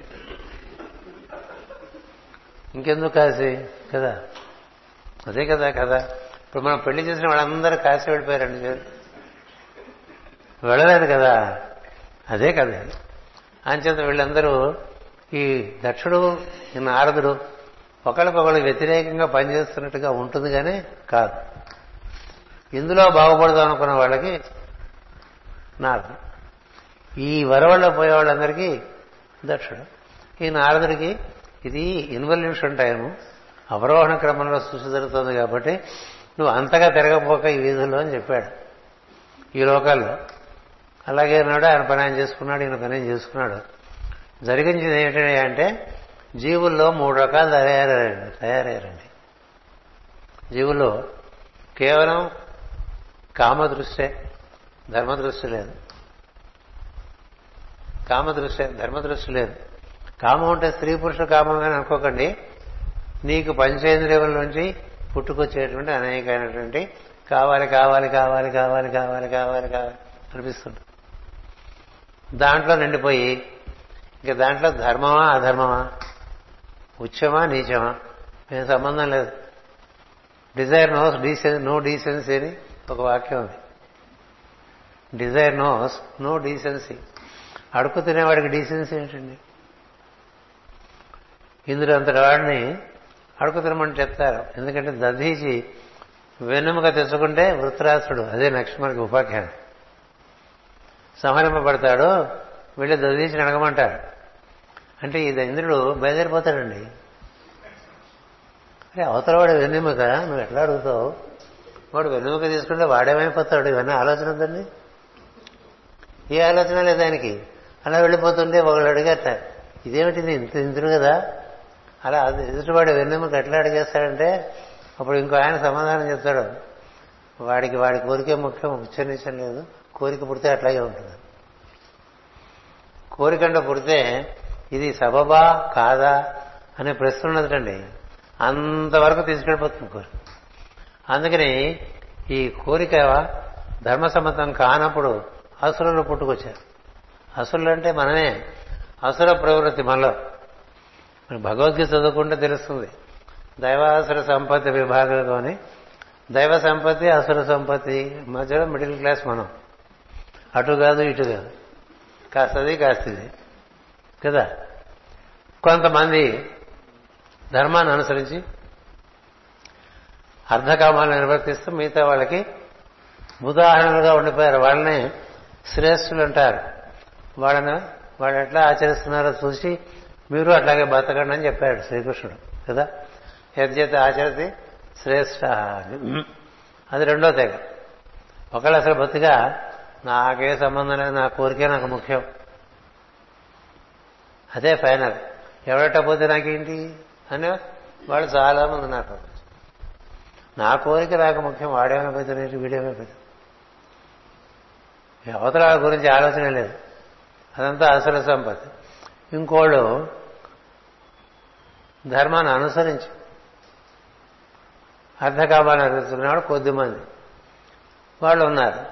ఇంకెందుకు కాశీ? కదా? అదే కదా కదా ఇప్పుడు మనం పెళ్ళి చేసిన వాళ్ళందరూ కాశీ వెళ్ళిపోయారండి వెళ్ళలేదు కదా. అదే కదా అంచేత వీళ్ళందరూ ఈ దక్షుడు ఈ నారదుడు ఒకరికొకరు వ్యతిరేకంగా పనిచేస్తున్నట్టుగా ఉంటుంది కానీ కాదు. ఇందులో బాగుపడదాం అనుకున్న వాళ్ళకి నారదుడు. ఈ వరవల్లో పోయే వాళ్ళందరికీ దక్షుడు. ఈ నారదుడికి ఇది ఇన్వల్యూషన్ టైము. అవరోహణ క్రమంలో సృష్టి జరుగుతుంది కాబట్టి నువ్వు అంతగా తిరగపోక ఈ వీధుల్లో అని చెప్పాడు. ఈ లోకాల్లో. అలాగే నాడు ఆయన పని ఆయన చేసుకున్నాడు ఈయన పని ఆయన చేసుకున్నాడు. జరిగించింది ఏమిటి అంటే జీవుల్లో మూడు రకాలు తయారయ్యారండి తయారయ్యారండి. జీవుల్లో కేవలం కామదృష్టే ధర్మదృష్టి లేదు. కామదృష్టే ధర్మదృష్టి లేదు. కామం అంటే స్త్రీ పురుషుల కామం అని అనుకోకండి. నీకు పంచేంద్రియముల నుంచి పుట్టుకొచ్చేటువంటి అనేకమైనటువంటి కావాలి కావాలి కావాలి కావాలి కావాలి కావాలి కావాలి అనిపిస్తుంది దాంట్లో నిండిపోయి ఇంకా దాంట్లో ధర్మమా అధర్మమా? ఉచ్చమా నీచమా? మేము సంబంధం లేదు. Desire knows decency no decency అని ఒక వాక్యం ఉంది. డిజైర్ నోస్ నో డీసెన్సీ అడుగు తినేవాడికి డీసెన్సీ ఏంటండి? ఇందులో అంతటి వాడిని అడుగు తినమని చెప్తారు. ఎందుకంటే దధీచి వెన్నెముక తెచ్చుకుంటే వృత్రాసుడు. అదే నక్షమానికి ఉపాఖ్యానం. సంహరింపబడతాడు. వీళ్ళు దధీచి అడగమంటాడు అంటే ఈ ఇంద్రుడు బయలుదేరిపోతాడండి. అరే అవతల వాడు వెన్నెముక నువ్వు ఎట్లా అడుగుతావు? వాడు వెన్నెముక తీసుకుంటే వాడేమైపోతాడు? ఇవన్నీ ఆలోచన ఉందండి? ఏ ఆలోచన లేదు ఆయనకి. అలా వెళ్ళిపోతుంటే ఒకళ్ళు అడిగట ఇదేమిటి ఇంత ఇంద్రుడు కదా? అలా అది ఎదుటివాడు వెన్నెముక ఎట్లా అడిగేస్తాడంటే అప్పుడు ఇంకో ఆయన సమాధానం చెప్తాడు. వాడికి వాడి కోరికే ముఖ్యం ఉచ్చరించడం లేదు. కోరిక పుడితే అట్లాగే ఉంటుంది. కోరికంట పుడితే ఇది సబబా కాదా అనే ప్రశ్న ఉన్నదండి అంతవరకు తీసుకెళ్ళిపోతుంది కోరిక. అందుకని ఈ కోరిక ధర్మసమ్మతం కానప్పుడు అసురులు పుట్టుకొచ్చారు. అసురులు అంటే మనమే. అసుర ప్రవృత్తి మనలో. భగవద్గీత చదువుకుంటే తెలుస్తుంది. దైవాసుర సంపత్తి విభాగంలోని దైవ సంపత్తి అసుర సంపత్తి మధ్యలో మిడిల్ క్లాస్ మనం. అటు కాదు ఇటు కాదు. కాస్తది కాస్తది. కదా? కొంతమంది ధర్మాన్ని అనుసరించి అర్ధకామాలను నిర్వర్తిస్తూ మిగతా వాళ్ళకి ఉదాహరణలుగా ఉండిపోయారు. వాళ్ళని శ్రేష్ఠులు అంటారు. వాళ్ళని వాళ్ళు ఎట్లా ఆచరిస్తున్నారో చూసి మీరు అట్లాగే బతకండి అని చెప్పాడు శ్రీకృష్ణుడు కదా? యద్యత ఆచరితి శ్రేష్ఠ అని. అది రెండో తెగ. ఒకళ్ళు అసలు బతిగా నాకే సంబంధం లేదు నా కోరికే నాకు ముఖ్యం. అదే ఫైనల్. ఎవడట్టపోతే నాకేంటి? అని వాళ్ళు చాలా మంది ఉన్నారు నా కోరిక నాకు ముఖ్యం వాడేమైనా పెద్దనేటి వీడేమైనా పెద్ద అవతల గురించి ఆలోచన లేదు. అదంతా అసలు సంపత్తి. ఇంకోళ్ళు ధర్మాన్ని అనుసరించి. అర్ధకామాన్ని అనుసరించుకున్నవాడు కొద్దిమంది వాళ్ళు ఉన్నారు.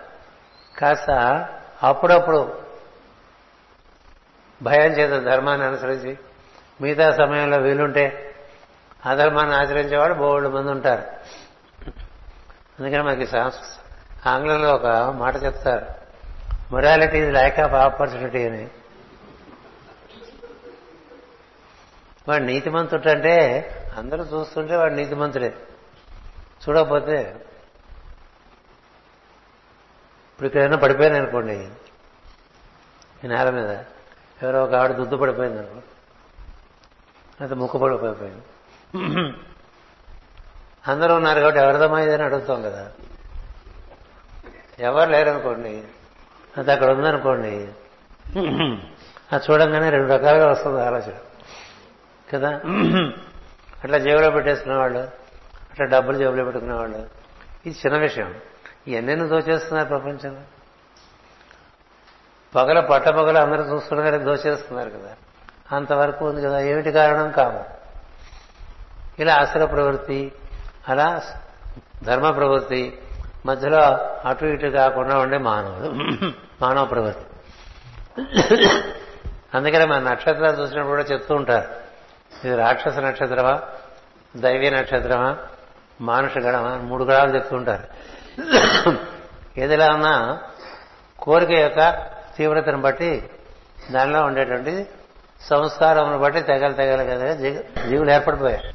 కాస్త అప్పుడప్పుడు భయం చేత ధర్మాన్ని అనుసరించి మిగతా సమయంలో వీలుంటే అధర్మాన్ని ఆచరించేవాడు బోళ్ళు మంది ఉంటారు. అందుకని మనకి ఆంగ్లంలో ఒక మాట చెప్తారు. Morality is lack of opportunity అని. వాడు నీతిమంతుడు అంటే అందరూ చూస్తుంటే వాడు నీతిమంతుడే. చూడకపోతే ఇప్పుడు ఇక్కడైనా పడిపోయాను అనుకోండి. ఈ నేల మీద ఎవరో ఒక ఆవిడ దుద్దు పడిపోయింది అనుకో. అయితే ముక్కు పడిపోయిపోయింది. అందరూ ఉన్నారు కాబట్టి ఎవరిదమ్మా ఇదని అడుగుతాం కదా. ఎవరు లేరనుకోండి అది అక్కడ ఉందనుకోండి. అది చూడంగానే రెండు రకాలుగా వస్తుంది ఆలోచన. కదా? అట్లా జేబులో పెట్టేసుకునేవాళ్ళు అట్లా డబ్బులు జేబులో పెట్టుకునేవాళ్ళు. ఇది చిన్న విషయం. ఇవన్నీ దోచేస్తున్నారు ప్రపంచంలో. పగల పట్టపగల అందరూ చూస్తున్నారు దోచేస్తున్నారు కదా. అంతవరకు ఉంది కదా. ఏమిటి కారణం? కావు ఇలా అసల ప్రవృత్తి అలా ధర్మ ప్రవృత్తి మధ్యలో అటు ఇటు కాకుండా ఉండే మానవుడు మానవ ప్రవృత్తి. అందుకనే మన నక్షత్రాలు చూసినప్పుడు కూడా చెప్తూ ఉంటారు. ఇది రాక్షస నక్షత్రమా? దైవీ నక్షత్రమా? మానుష గణమా మూడు గణాలు చెప్తుంటారు ఏదిలా ఉన్నా కోరిక యొక్క తీవ్రతను బట్టి దానిలో ఉండేటువంటి సంస్కారమును బట్టి తెగలు తెగలు కదా జీవులు ఏర్పడిపోయాయి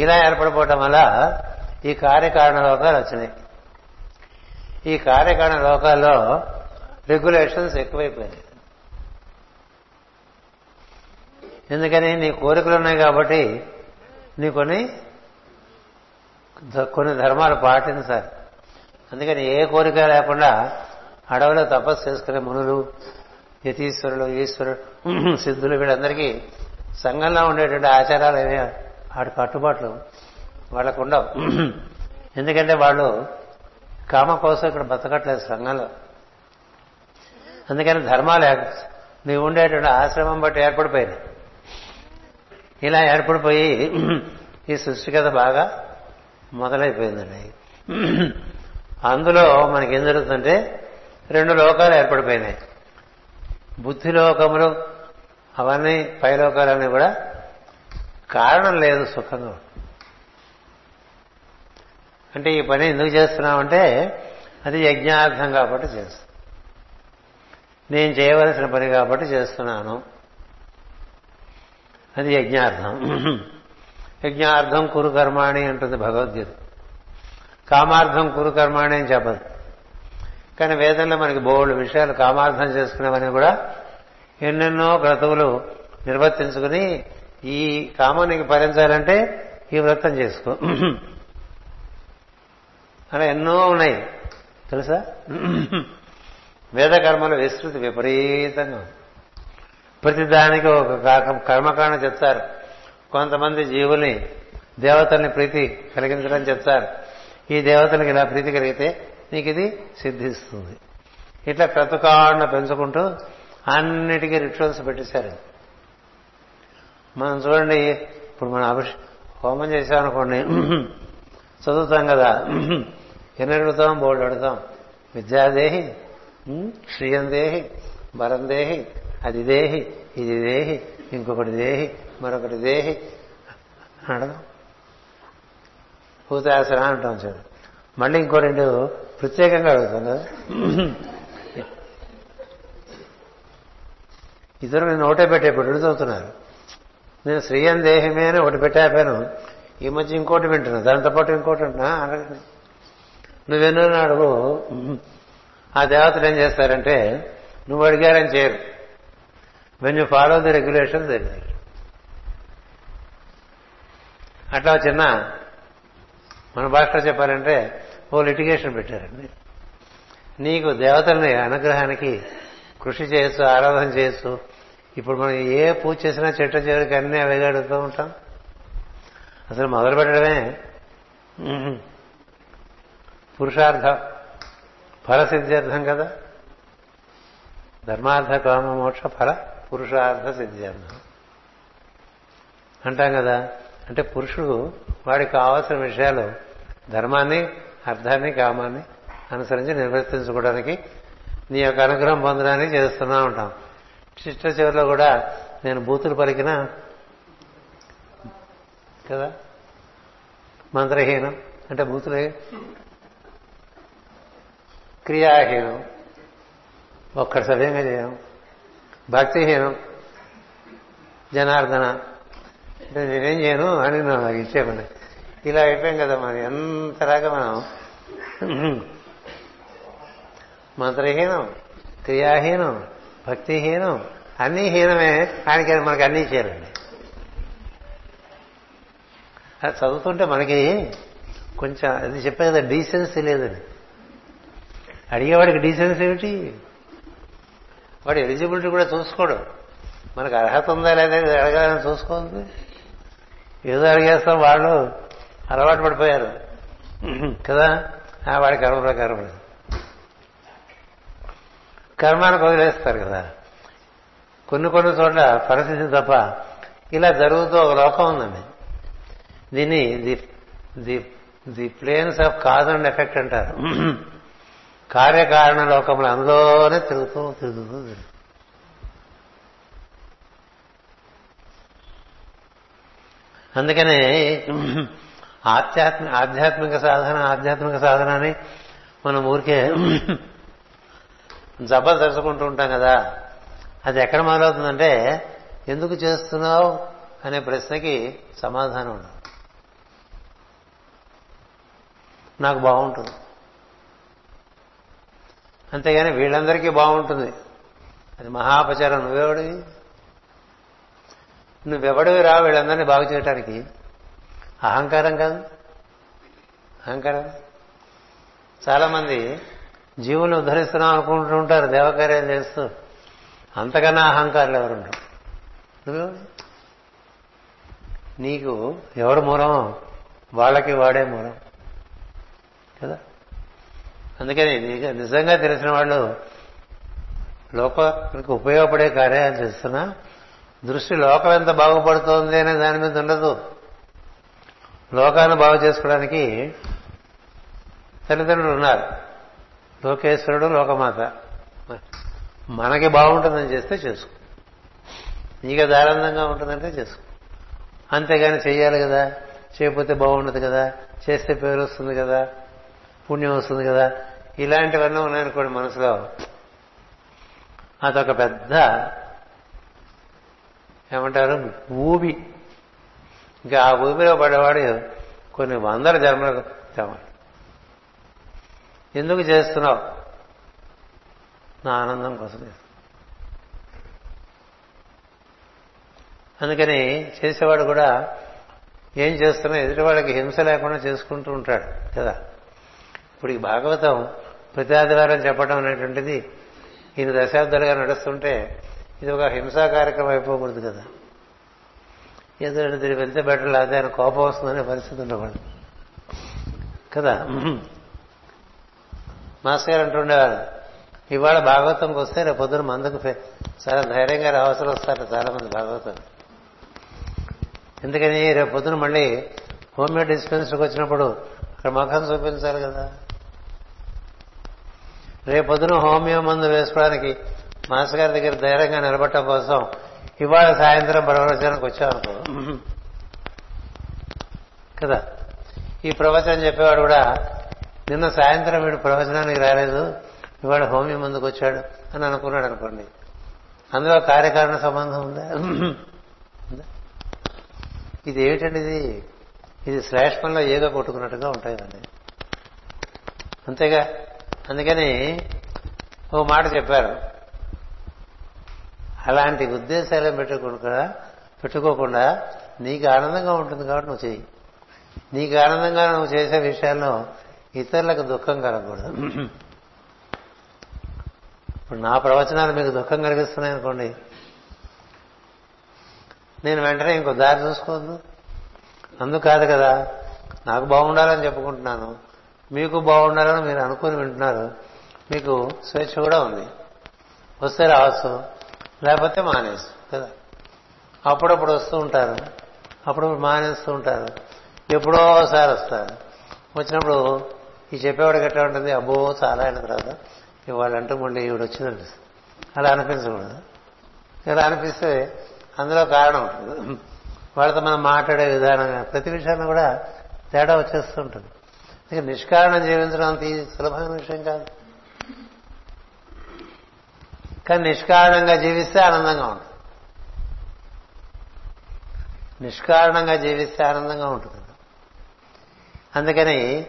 ఇలా ఏర్పడిపోవటం వల్ల ఈ కార్యకారణ లోకాలు వచ్చినాయి. ఈ కార్యకారణ లోకాల్లో రెగ్యులేషన్స్ ఎక్కువైపోయినాయి. ఎందుకని నీ కోరికలు ఉన్నాయి కాబట్టి నీ కొన్ని కొన్ని ధర్మాలు పాటించాలి అందుకని ఏ కోరిక లేకుండా అడవిలో తపస్సు చేసుకునే మునులు యతీశ్వరులు ఈశ్వరుడు సిద్ధులు వీళ్ళందరికీ సంఘంలో ఉండేటువంటి ఆచారాలు ఏమి ఆడి కట్టుబాట్లు వాళ్ళకు ఉండవు. ఎందుకంటే వాళ్ళు కామ కోసం ఇక్కడ బతకట్లేదు సంఘంలో. అందుకని ధర్మాలు నీవు ఉండేటువంటి ఆశ్రమం బట్టి ఏర్పడిపోయినాయి. ఇలా ఏర్పడిపోయి ఈ సృష్టి కథ బాగా మొదలైపోయిందండి. అందులో మనకేం జరుగుతుందంటే రెండు లోకాలు ఏర్పడిపోయినాయి. బుద్ధి లోకములు అవన్నీ పైలోకాలన్నీ కూడా కారణం లేదు సుఖంగా అంటే ఈ పని ఎందుకు చేస్తున్నామంటే అది యజ్ఞార్థం కాబట్టి చేస్తాం. నేను చేయవలసిన పని కాబట్టి చేస్తున్నాను. అది యజ్ఞార్థం. యజ్ఞార్థం కురు కర్మాణి అంటుంది భగవద్గీత. కామార్థం కురు కర్మాణి అని చెప్పదు. కానీ వేదంలో మనకి బోల్డ్ విషయాలు కామార్థం చేసుకునేవని కూడా ఎన్నెన్నో క్రతువులు నిర్వర్తించుకుని ఈ కామానికి ఫలించాలంటే ఈ వ్రతం చేసుకో. అలా ఎన్నో ఉన్నాయి. తెలుసా? వేదకర్మలు విస్తృతి విపరీతంగా ఉంది ప్రతిదానికి ఒక కర్మకాండ చెప్తారు. కొంతమంది జీవుల్ని దేవతల్ని ప్రీతి కలిగించడం చెప్తారు. ఈ దేవతలకు ఇలా ప్రీతి కలిగితే నీకు ఇది సిద్ధిస్తుంది. ఇట్లా క్రతకాండ పెంచుకుంటూ అన్నిటికీ రిచువల్స్ పెట్టేశారు. మనం చూడండి ఇప్పుడు మనం అభిష హోమం చేసామనుకోండి చదువుతాం కదా. ఎన్ని అడుగుతాం బోర్డు అడుగుతాం విద్యాదేహి శ్రీయందేహి భరందేహి అది దేహి ఇది దేహి ఇంకొకటి దేహి మరొకటి దేహి. అడగం భూతాసన అంటాం చూడు. మళ్ళీ ఇంకో రెండు ప్రత్యేకంగా అడుగుతాం కదా ఇద్దరు నేను ఒకటే పెట్టేప్పుడు అడుగుతున్నారు. నేను శ్రీయం దేహమే అని ఒకటి పెట్టాపాను. ఈ మధ్య ఇంకోటి వింటున్నా. దాంతో పాటు ఇంకోటి అంటున్నా అడగండి నువ్వెన్నో అడుగు ఆ దేవతలు ఏం చేస్తారంటే నువ్వు అడిగారని చేయరు. When you follow the regulation then అట్లా చిన్న మన భాషలో చెప్పాలంటే ఓ లిటిగేషన్ పెట్టారండి. నీకు దేవతలని అనుగ్రహానికి కృషి చేయొచ్చు ఆరాధన చేయొచ్చు ఇప్పుడు మనం ఏ పూజ చేసినా చెట్ట చివరికి అన్నీ అవే అడుగుతూ ఉంటాం. అసలు మొదలు పెట్టడమే పురుషార్థ ఫలసిద్ధ్యర్థం కదా. ధర్మార్థ కామ మోక్ష ఫల. పురుషార్థ సిద్ధ్యర్థం అంటాం కదా? అంటే పురుషుడు వాడికి కావాల్సిన విషయాలు ధర్మాన్ని అర్థాన్ని కామాన్ని అనుసరించి నిర్వర్తించుకోవడానికి నీ యొక్క అనుగ్రహం పొందడానికి చేస్తున్నా ఉంటాం. చిట్ట చివరిలో కూడా నేను బూతులు పలికిన కదా? మంత్రహీనం. అంటే బూతులే. క్రియాహీనం. ఒక్కటి సవ్యంగా చేయం. భక్తిహీనం. జనార్దన. అంటే నేనేం చేయను? అని నాకు ఇచ్చేమని ఇలా అయిపోయాం కదా మరి. ఎంతలాగా మనం? మంత్రహీనం క్రియాహీనం భక్తిహీనం అన్నీ హీనమే. ఆయనకి మనకు అన్నీ చేయాలండి. అది చదువుతుంటే మనకి కొంచెం అది చెప్పే కదా డీసెన్సీ లేదండి అడిగేవాడికి డీసెన్సీ ఏమిటి? వాడు ఎలిజిబిలిటీ కూడా చూసుకోడు. మనకు అర్హత ఉందా లేదా అడగాలని చూసుకోవద్దు. ఏదో అడిగేస్తాం వాళ్ళు అలవాటు పడిపోయారు. కదా? వాడి కర్మ ప్రకారం కర్మానికి వదిలేస్తారు కదా. కొన్ని కొన్ని చోట్ల పరిస్థితి తప్ప ఇలా జరుగుతూ ఒక లోకం ఉందండి. దీన్ని the the the planes of cause and effect అంటారు. కార్యకారణ లోకములు అందులోనే తిరుగుతూ తిరుగుతూ తిరుగుతూ. అందుకనే ఆధ్యాత్మిక ఆధ్యాత్మిక సాధన ఆధ్యాత్మిక సాధన అని మనం ఊరికే జబ్బలు తెరుచుకుంటూ ఉంటాం కదా. అది ఎక్కడ మొదలవుతుందంటే ఎందుకు చేస్తున్నావు అనే ప్రశ్నకి సమాధానం ఉండదు. నాకు బాగుంటుంది. అంతేగాని వీళ్ళందరికీ బాగుంటుంది. అది మహాపచారం. నువ్వెవడివి నువ్వెవడివి రా వీళ్ళందరినీ బాగు చేయటానికి? అహంకారం కాదు. అహంకారం. చాలామంది జీవులు జీవుని ఉద్ధరిస్తున్నాం అనుకుంటూ ఉంటారు. దేవకార్యం చేస్తూ. అంతకన్నా అహంకారులు ఎవరుంటారు? నీకు ఎవడు మూలం? వాళ్ళకి వాడే మూలం. కదా? అందుకని నిజంగా తెలిసిన వాళ్ళు లోకానికి ఉపయోగపడే కార్యాలు చేస్తున్నా దృష్టి లోకం ఎంత బాగుపడుతోంది అనే దాని మీద ఉండదు. లోకాన్ని బాగు చేసుకోవడానికి తల్లిదండ్రులు ఉన్నారు. లోకేశ్వరుడు లోకమాత. మనకి బాగుంటుందని చేస్తే చేసుకో. నీకు అది ఆనందంగా ఉంటుందంటే చేసుకో. అంతేగాని చెయ్యాలి కదా. చేయకపోతే బాగుండదు కదా. చేస్తే పేరు వస్తుంది కదా. పుణ్యం వస్తుంది కదా. ఇలాంటివన్నీ ఉన్నాయనుకోండి మనసులో. అదొక పెద్ద ఏమంటారు? ఊబి. ఇంకా ఆ ఊబిలో పడేవాడు కొన్ని వందల జన్మలకు తెవాడు ఎందుకు చేస్తున్నావు? నా ఆనందం కోసం అందుకని చేసేవాడు కూడా ఏం చేస్తున్నా ఎదుటివాడికి హింస లేకుండా చేసుకుంటూ ఉంటాడు కదా. ఇప్పుడు ఈ భాగవతం ప్రతి ఆదివారం చెప్పడం అనేటువంటిది ఇది దశాబ్దాలుగా నడుస్తుంటే ఇది ఒక హింసా కార్యక్రమం అయిపోకూడదు కదా. ఏదో తిరిగి వెళ్తే బెటర్ లేదా ఆయన కోపం వస్తుందనే పరిస్థితి ఉండకూడదు కదా? మాస్టర్ గారు అంటుండేవారు ఇవాళ భాగవతంకి వస్తే రేపు పొద్దున మందుకు చాలా ధైర్యంగా అవసరం వస్తారు చాలా మంది భాగవతం ఎందుకని రేపు పొద్దున మళ్ళీ హోమియో డిస్పెన్సరీకి వచ్చినప్పుడు అక్కడ ముఖం చూపించాలి కదా. రేపొద్దున హోమియో మందు వేసుకోవడానికి మాస్ గారి దగ్గర ధైర్యంగా నిలబడటం కోసం ఇవాళ సాయంత్రం ప్రవచనానికి వచ్చామనుకో కదా. ఈ ప్రవచనం చెప్పేవాడు కూడా నిన్న సాయంత్రం వీడు ప్రవచనానికి రాలేదు ఇవాళ హోమియో ముందుకు వచ్చాడు అని అనుకున్నాడు అనుకోండి. అందులో కార్యకారణ సంబంధం ఉందా? ఇది ఏమిటండి ఇది? ఇది శ్లేష్మంలో ఏదో కొట్టుకున్నట్టుగా ఉంటాయండి అంతేగా? అందుకని ఓ మాట చెప్పారు. అలాంటి ఉద్దేశాలు పెట్టుకోకుండా పెట్టుకోకుండా నీకు ఆనందంగా ఉంటుంది కాబట్టి నువ్వు చెయ్యి. నీకు ఆనందంగా నువ్వు చేసే విషయాల్లో ఇతరులకు దుఃఖం కలగకూడదు. ఇప్పుడు నా ప్రవచనాలు మీకు దుఃఖం కలిగిస్తున్నాయి అనుకోండి. నేను వెంటనే ఇంకో దారి చూసుకోవద్దు. అందుకు కాదు కదా నాకు బాగుండాలని చెప్పుకుంటున్నాను. మీకు బాగుండాలని మీరు అనుకుని వింటున్నారు. మీకు స్వేచ్ఛ కూడా ఉంది. వస్తే రావచ్చు లేకపోతే మానేసు కదా? అప్పుడప్పుడు వస్తూ ఉంటారు. అప్పుడప్పుడు మానేస్తూ ఉంటారు. ఎప్పుడో ఒకసారి వస్తారు. వచ్చినప్పుడు ఈ చెప్పేవాడికి ఎట్లా ఉంటుంది అబ్బో చాలా అయిన తర్వాత ఇవాళ అంటూ మళ్ళీ ఈవిడ వచ్చిందండి. అలా అనిపించకూడదు. ఇలా అనిపిస్తే అందులో కారణం ఉంటుంది. వాళ్ళతో మనం మాట్లాడే విధానం ప్రతి విషయాన్ని కూడా తేడా వచ్చేస్తూ ఉంటుంది. ఇక నిష్కారణం జీవించడం అంత సులభమైన విషయం కాదు. కానీ నిష్కారణంగా జీవిస్తే ఆనందంగా ఉంటుంది. నిష్కారణంగా జీవిస్తే ఆనందంగా ఉంటుంది అందుకని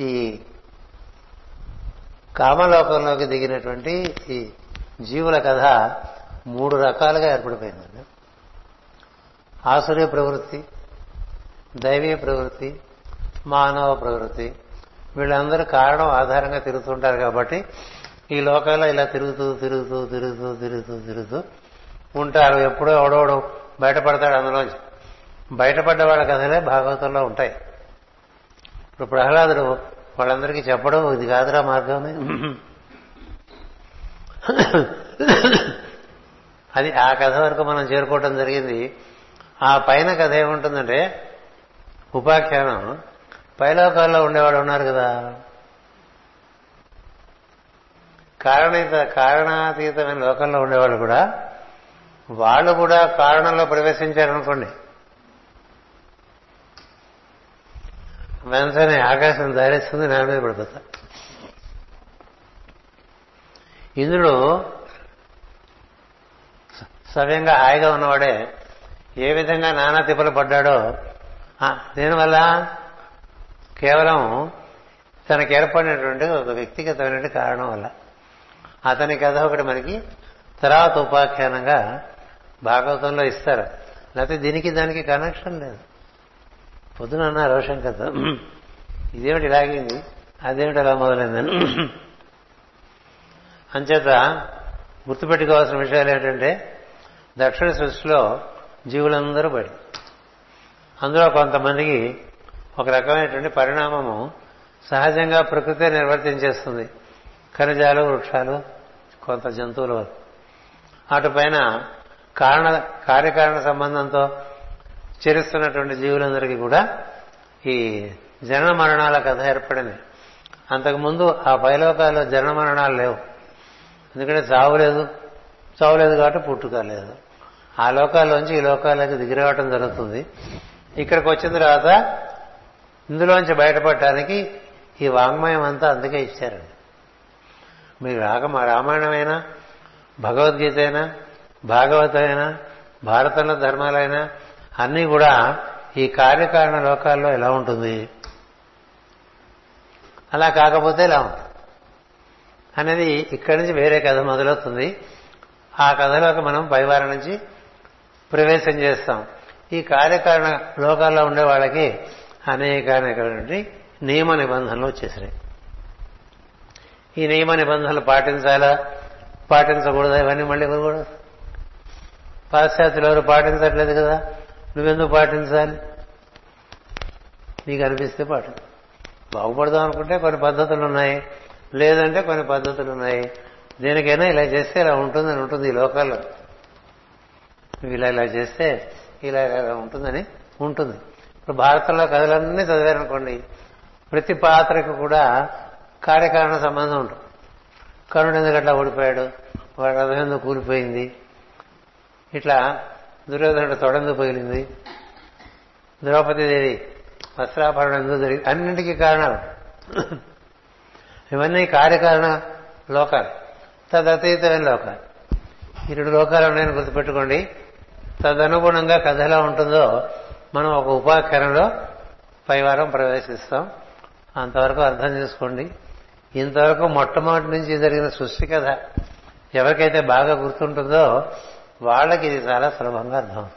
ఈ కామలోకంలోకి దిగినటువంటి ఈ జీవుల కథ మూడు రకాలుగా ఏర్పడిపోయిందండి. ఆసుర్య ప్రవృత్తి దైవీ ప్రవృత్తి మానవ ప్రవృత్తి వీళ్ళందరూ కారణం ఆధారంగా తిరుగుతుంటారు కాబట్టి ఈ లోకంలో ఇలా తిరుగుతూ తిరుగుతూ తిరుగుతూ తిరుగుతూ తిరుగుతూ ఉంటారు. ఎప్పుడో ఎవడోడు బయటపడతాడు అందులోంచి. బయటపడ్డ వాళ్ళ కథలే భాగవతంలో ఉంటాయి. ఇప్పుడు ప్రహ్లాదుడు వాళ్ళందరికీ చెప్పడం ఇది కాదురా మార్గం అది ఆ కథ వరకు మనం చేరుకోవటం జరిగింది. ఆ పైన కథ ఏముంటుందంటే ఉపాఖ్యానం పైలోకాల్లో ఉండేవాడు ఉన్నారు కదా. కారణీత కారణాతీతమైన లోకంలో ఉండేవాళ్ళు కూడా వాళ్ళు కూడా కారణంలో ప్రవేశించారనుకోండి. వెంటనే ఆకాశం ధరిస్తుంది నా మీద పడిపోతా. ఇంద్రుడు సవ్యంగా హాయిగా ఉన్నవాడే ఏ విధంగా నానా తిప్పలు పడ్డాడో దీనివల్ల? కేవలం తనకు ఏర్పడినటువంటి ఒక వ్యక్తిగతమైనటువంటి కారణం వల్ల. అతని కథ ఒకటి మనకి తర్వాత ఉపాఖ్యానంగా భాగవతంలో ఇస్తారు. లేకపోతే దీనికి దానికి కనెక్షన్ లేదు. పొద్దున అన్న రోషన్ కథ ఇదేమిటి ఇలాగింది అదేమిటి అలా మొదలైందని. అంచేత గుర్తుపెట్టుకోవాల్సిన విషయాలు ఏంటంటే దక్షిణ సృష్టిలో జీవులందరూ బడి. అందులో కొంతమందికి ఒక రకమైనటువంటి పరిణామము సహజంగా ప్రకృతి నిర్వర్తించేస్తుంది. ఖనిజాలు వృక్షాలు కొంత జంతువుల వరకు. అటుపైన కారణ కార్యకారణ సంబంధంతో చేరుస్తున్నటువంటి జీవులందరికీ కూడా ఈ జనన మరణాల కథ ఏర్పడింది. అంతకుముందు ఆ పైలోకాల్లో జనన మరణాలు లేవు. ఎందుకంటే చావు లేదు. చావు లేదు కాబట్టి పుట్టుక లేదు. ఆ లోకాల్లోంచి ఈ లోకాలకి దిగిరావటం జరుగుతుంది. ఇక్కడికి వచ్చిన తర్వాత ఇందులోంచి బయటపడటానికి ఈ వాంగ్మయం అంతా అందుకే ఇచ్చారండి. మీరు రాక మా రామాయణమైనా భగవద్గీత అయినా భాగవతమైనా భారతంలో ధర్మాలైనా అన్నీ కూడా ఈ కార్యకారణ లోకాల్లో ఎలా ఉంటుంది? అలా కాకపోతే ఇలా ఉంటుంది? అనేది ఇక్కడి నుంచి వేరే కథ మొదలవుతుంది. ఆ కథలోకి మనం పైవారం నుంచి ప్రవేశం చేస్తాం. ఈ కార్యకారణ లోకాల్లో ఉండే వాళ్ళకి అనేకమైనటువంటి నియమ నిబంధనలు వచ్చేసినాయి. ఈ నియమ నిబంధనలు పాటించాలా? పాటించకూడదా? ఇవన్నీ మళ్ళీ కూడా? పాశ్చాత్యులు ఎవరు పాటించట్లేదు కదా? నువ్వెందుకు పాటించాలి? నీకు అనిపిస్తే పాటు. బాగుపడదాం అనుకుంటే కొన్ని పద్ధతులు ఉన్నాయి. లేదంటే కొన్ని పద్ధతులు ఉన్నాయి. దేనికైనా ఇలా చేస్తే ఇలా ఉంటుందని ఉంటుంది ఈ లోకాల్లో. నువ్వు ఇలా ఇలా చేస్తే ఇలా ఇలా ఉంటుందని ఉంటుంది. ఇప్పుడు భారతంలో కథలన్నీ చదివారనుకోండి ప్రతి పాత్రకు కూడా కార్యకారణ సంబంధం ఉంటుంది. కరుణుడు ఎందుకట్లా ఓడిపోయాడు? వాడు రథం ఎందుకు కూలిపోయింది? ఇట్లా దుర్యోధనుడు తొడందు పగిలింది? ద్రౌపదీదేవి వస్త్రాపరణ ఎందుకు జరిగింది? అన్నింటికీ కారణాలు ఇవన్నీ కార్యకారణ లోకాలు. తదతీతమైన లోకాలు. ఈ రెండు లోకాలు ఉన్నాయని గుర్తుపెట్టుకోండి. తదనుగుణంగా కథ ఎలా ఉంటుందో మనం ఒక ఉపాఖ్యానంలో పైవారం ప్రవేశిస్తాం. అంతవరకు అర్థం చేసుకోండి. ఇంతవరకు మొట్టమొదటి నుంచి జరిగిన సృష్టి కథ ఎవరికైతే బాగా గుర్తుంటుందో వాళ్ళకి ఇది చాలా సులభంగా అర్థం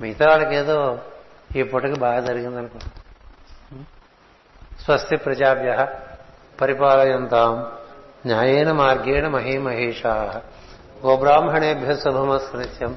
మిగతా వాళ్ళకి ఏదో ఈ పూటకి బాగా జరిగిందనుకో. స్వస్తి ప్రజాభ్య పరిపాలయంతాం. న్యాయేన మార్గేణ మహీమహేషా. గోబ్రాహ్మణేభ్య శుభమస్తు నిత్యం.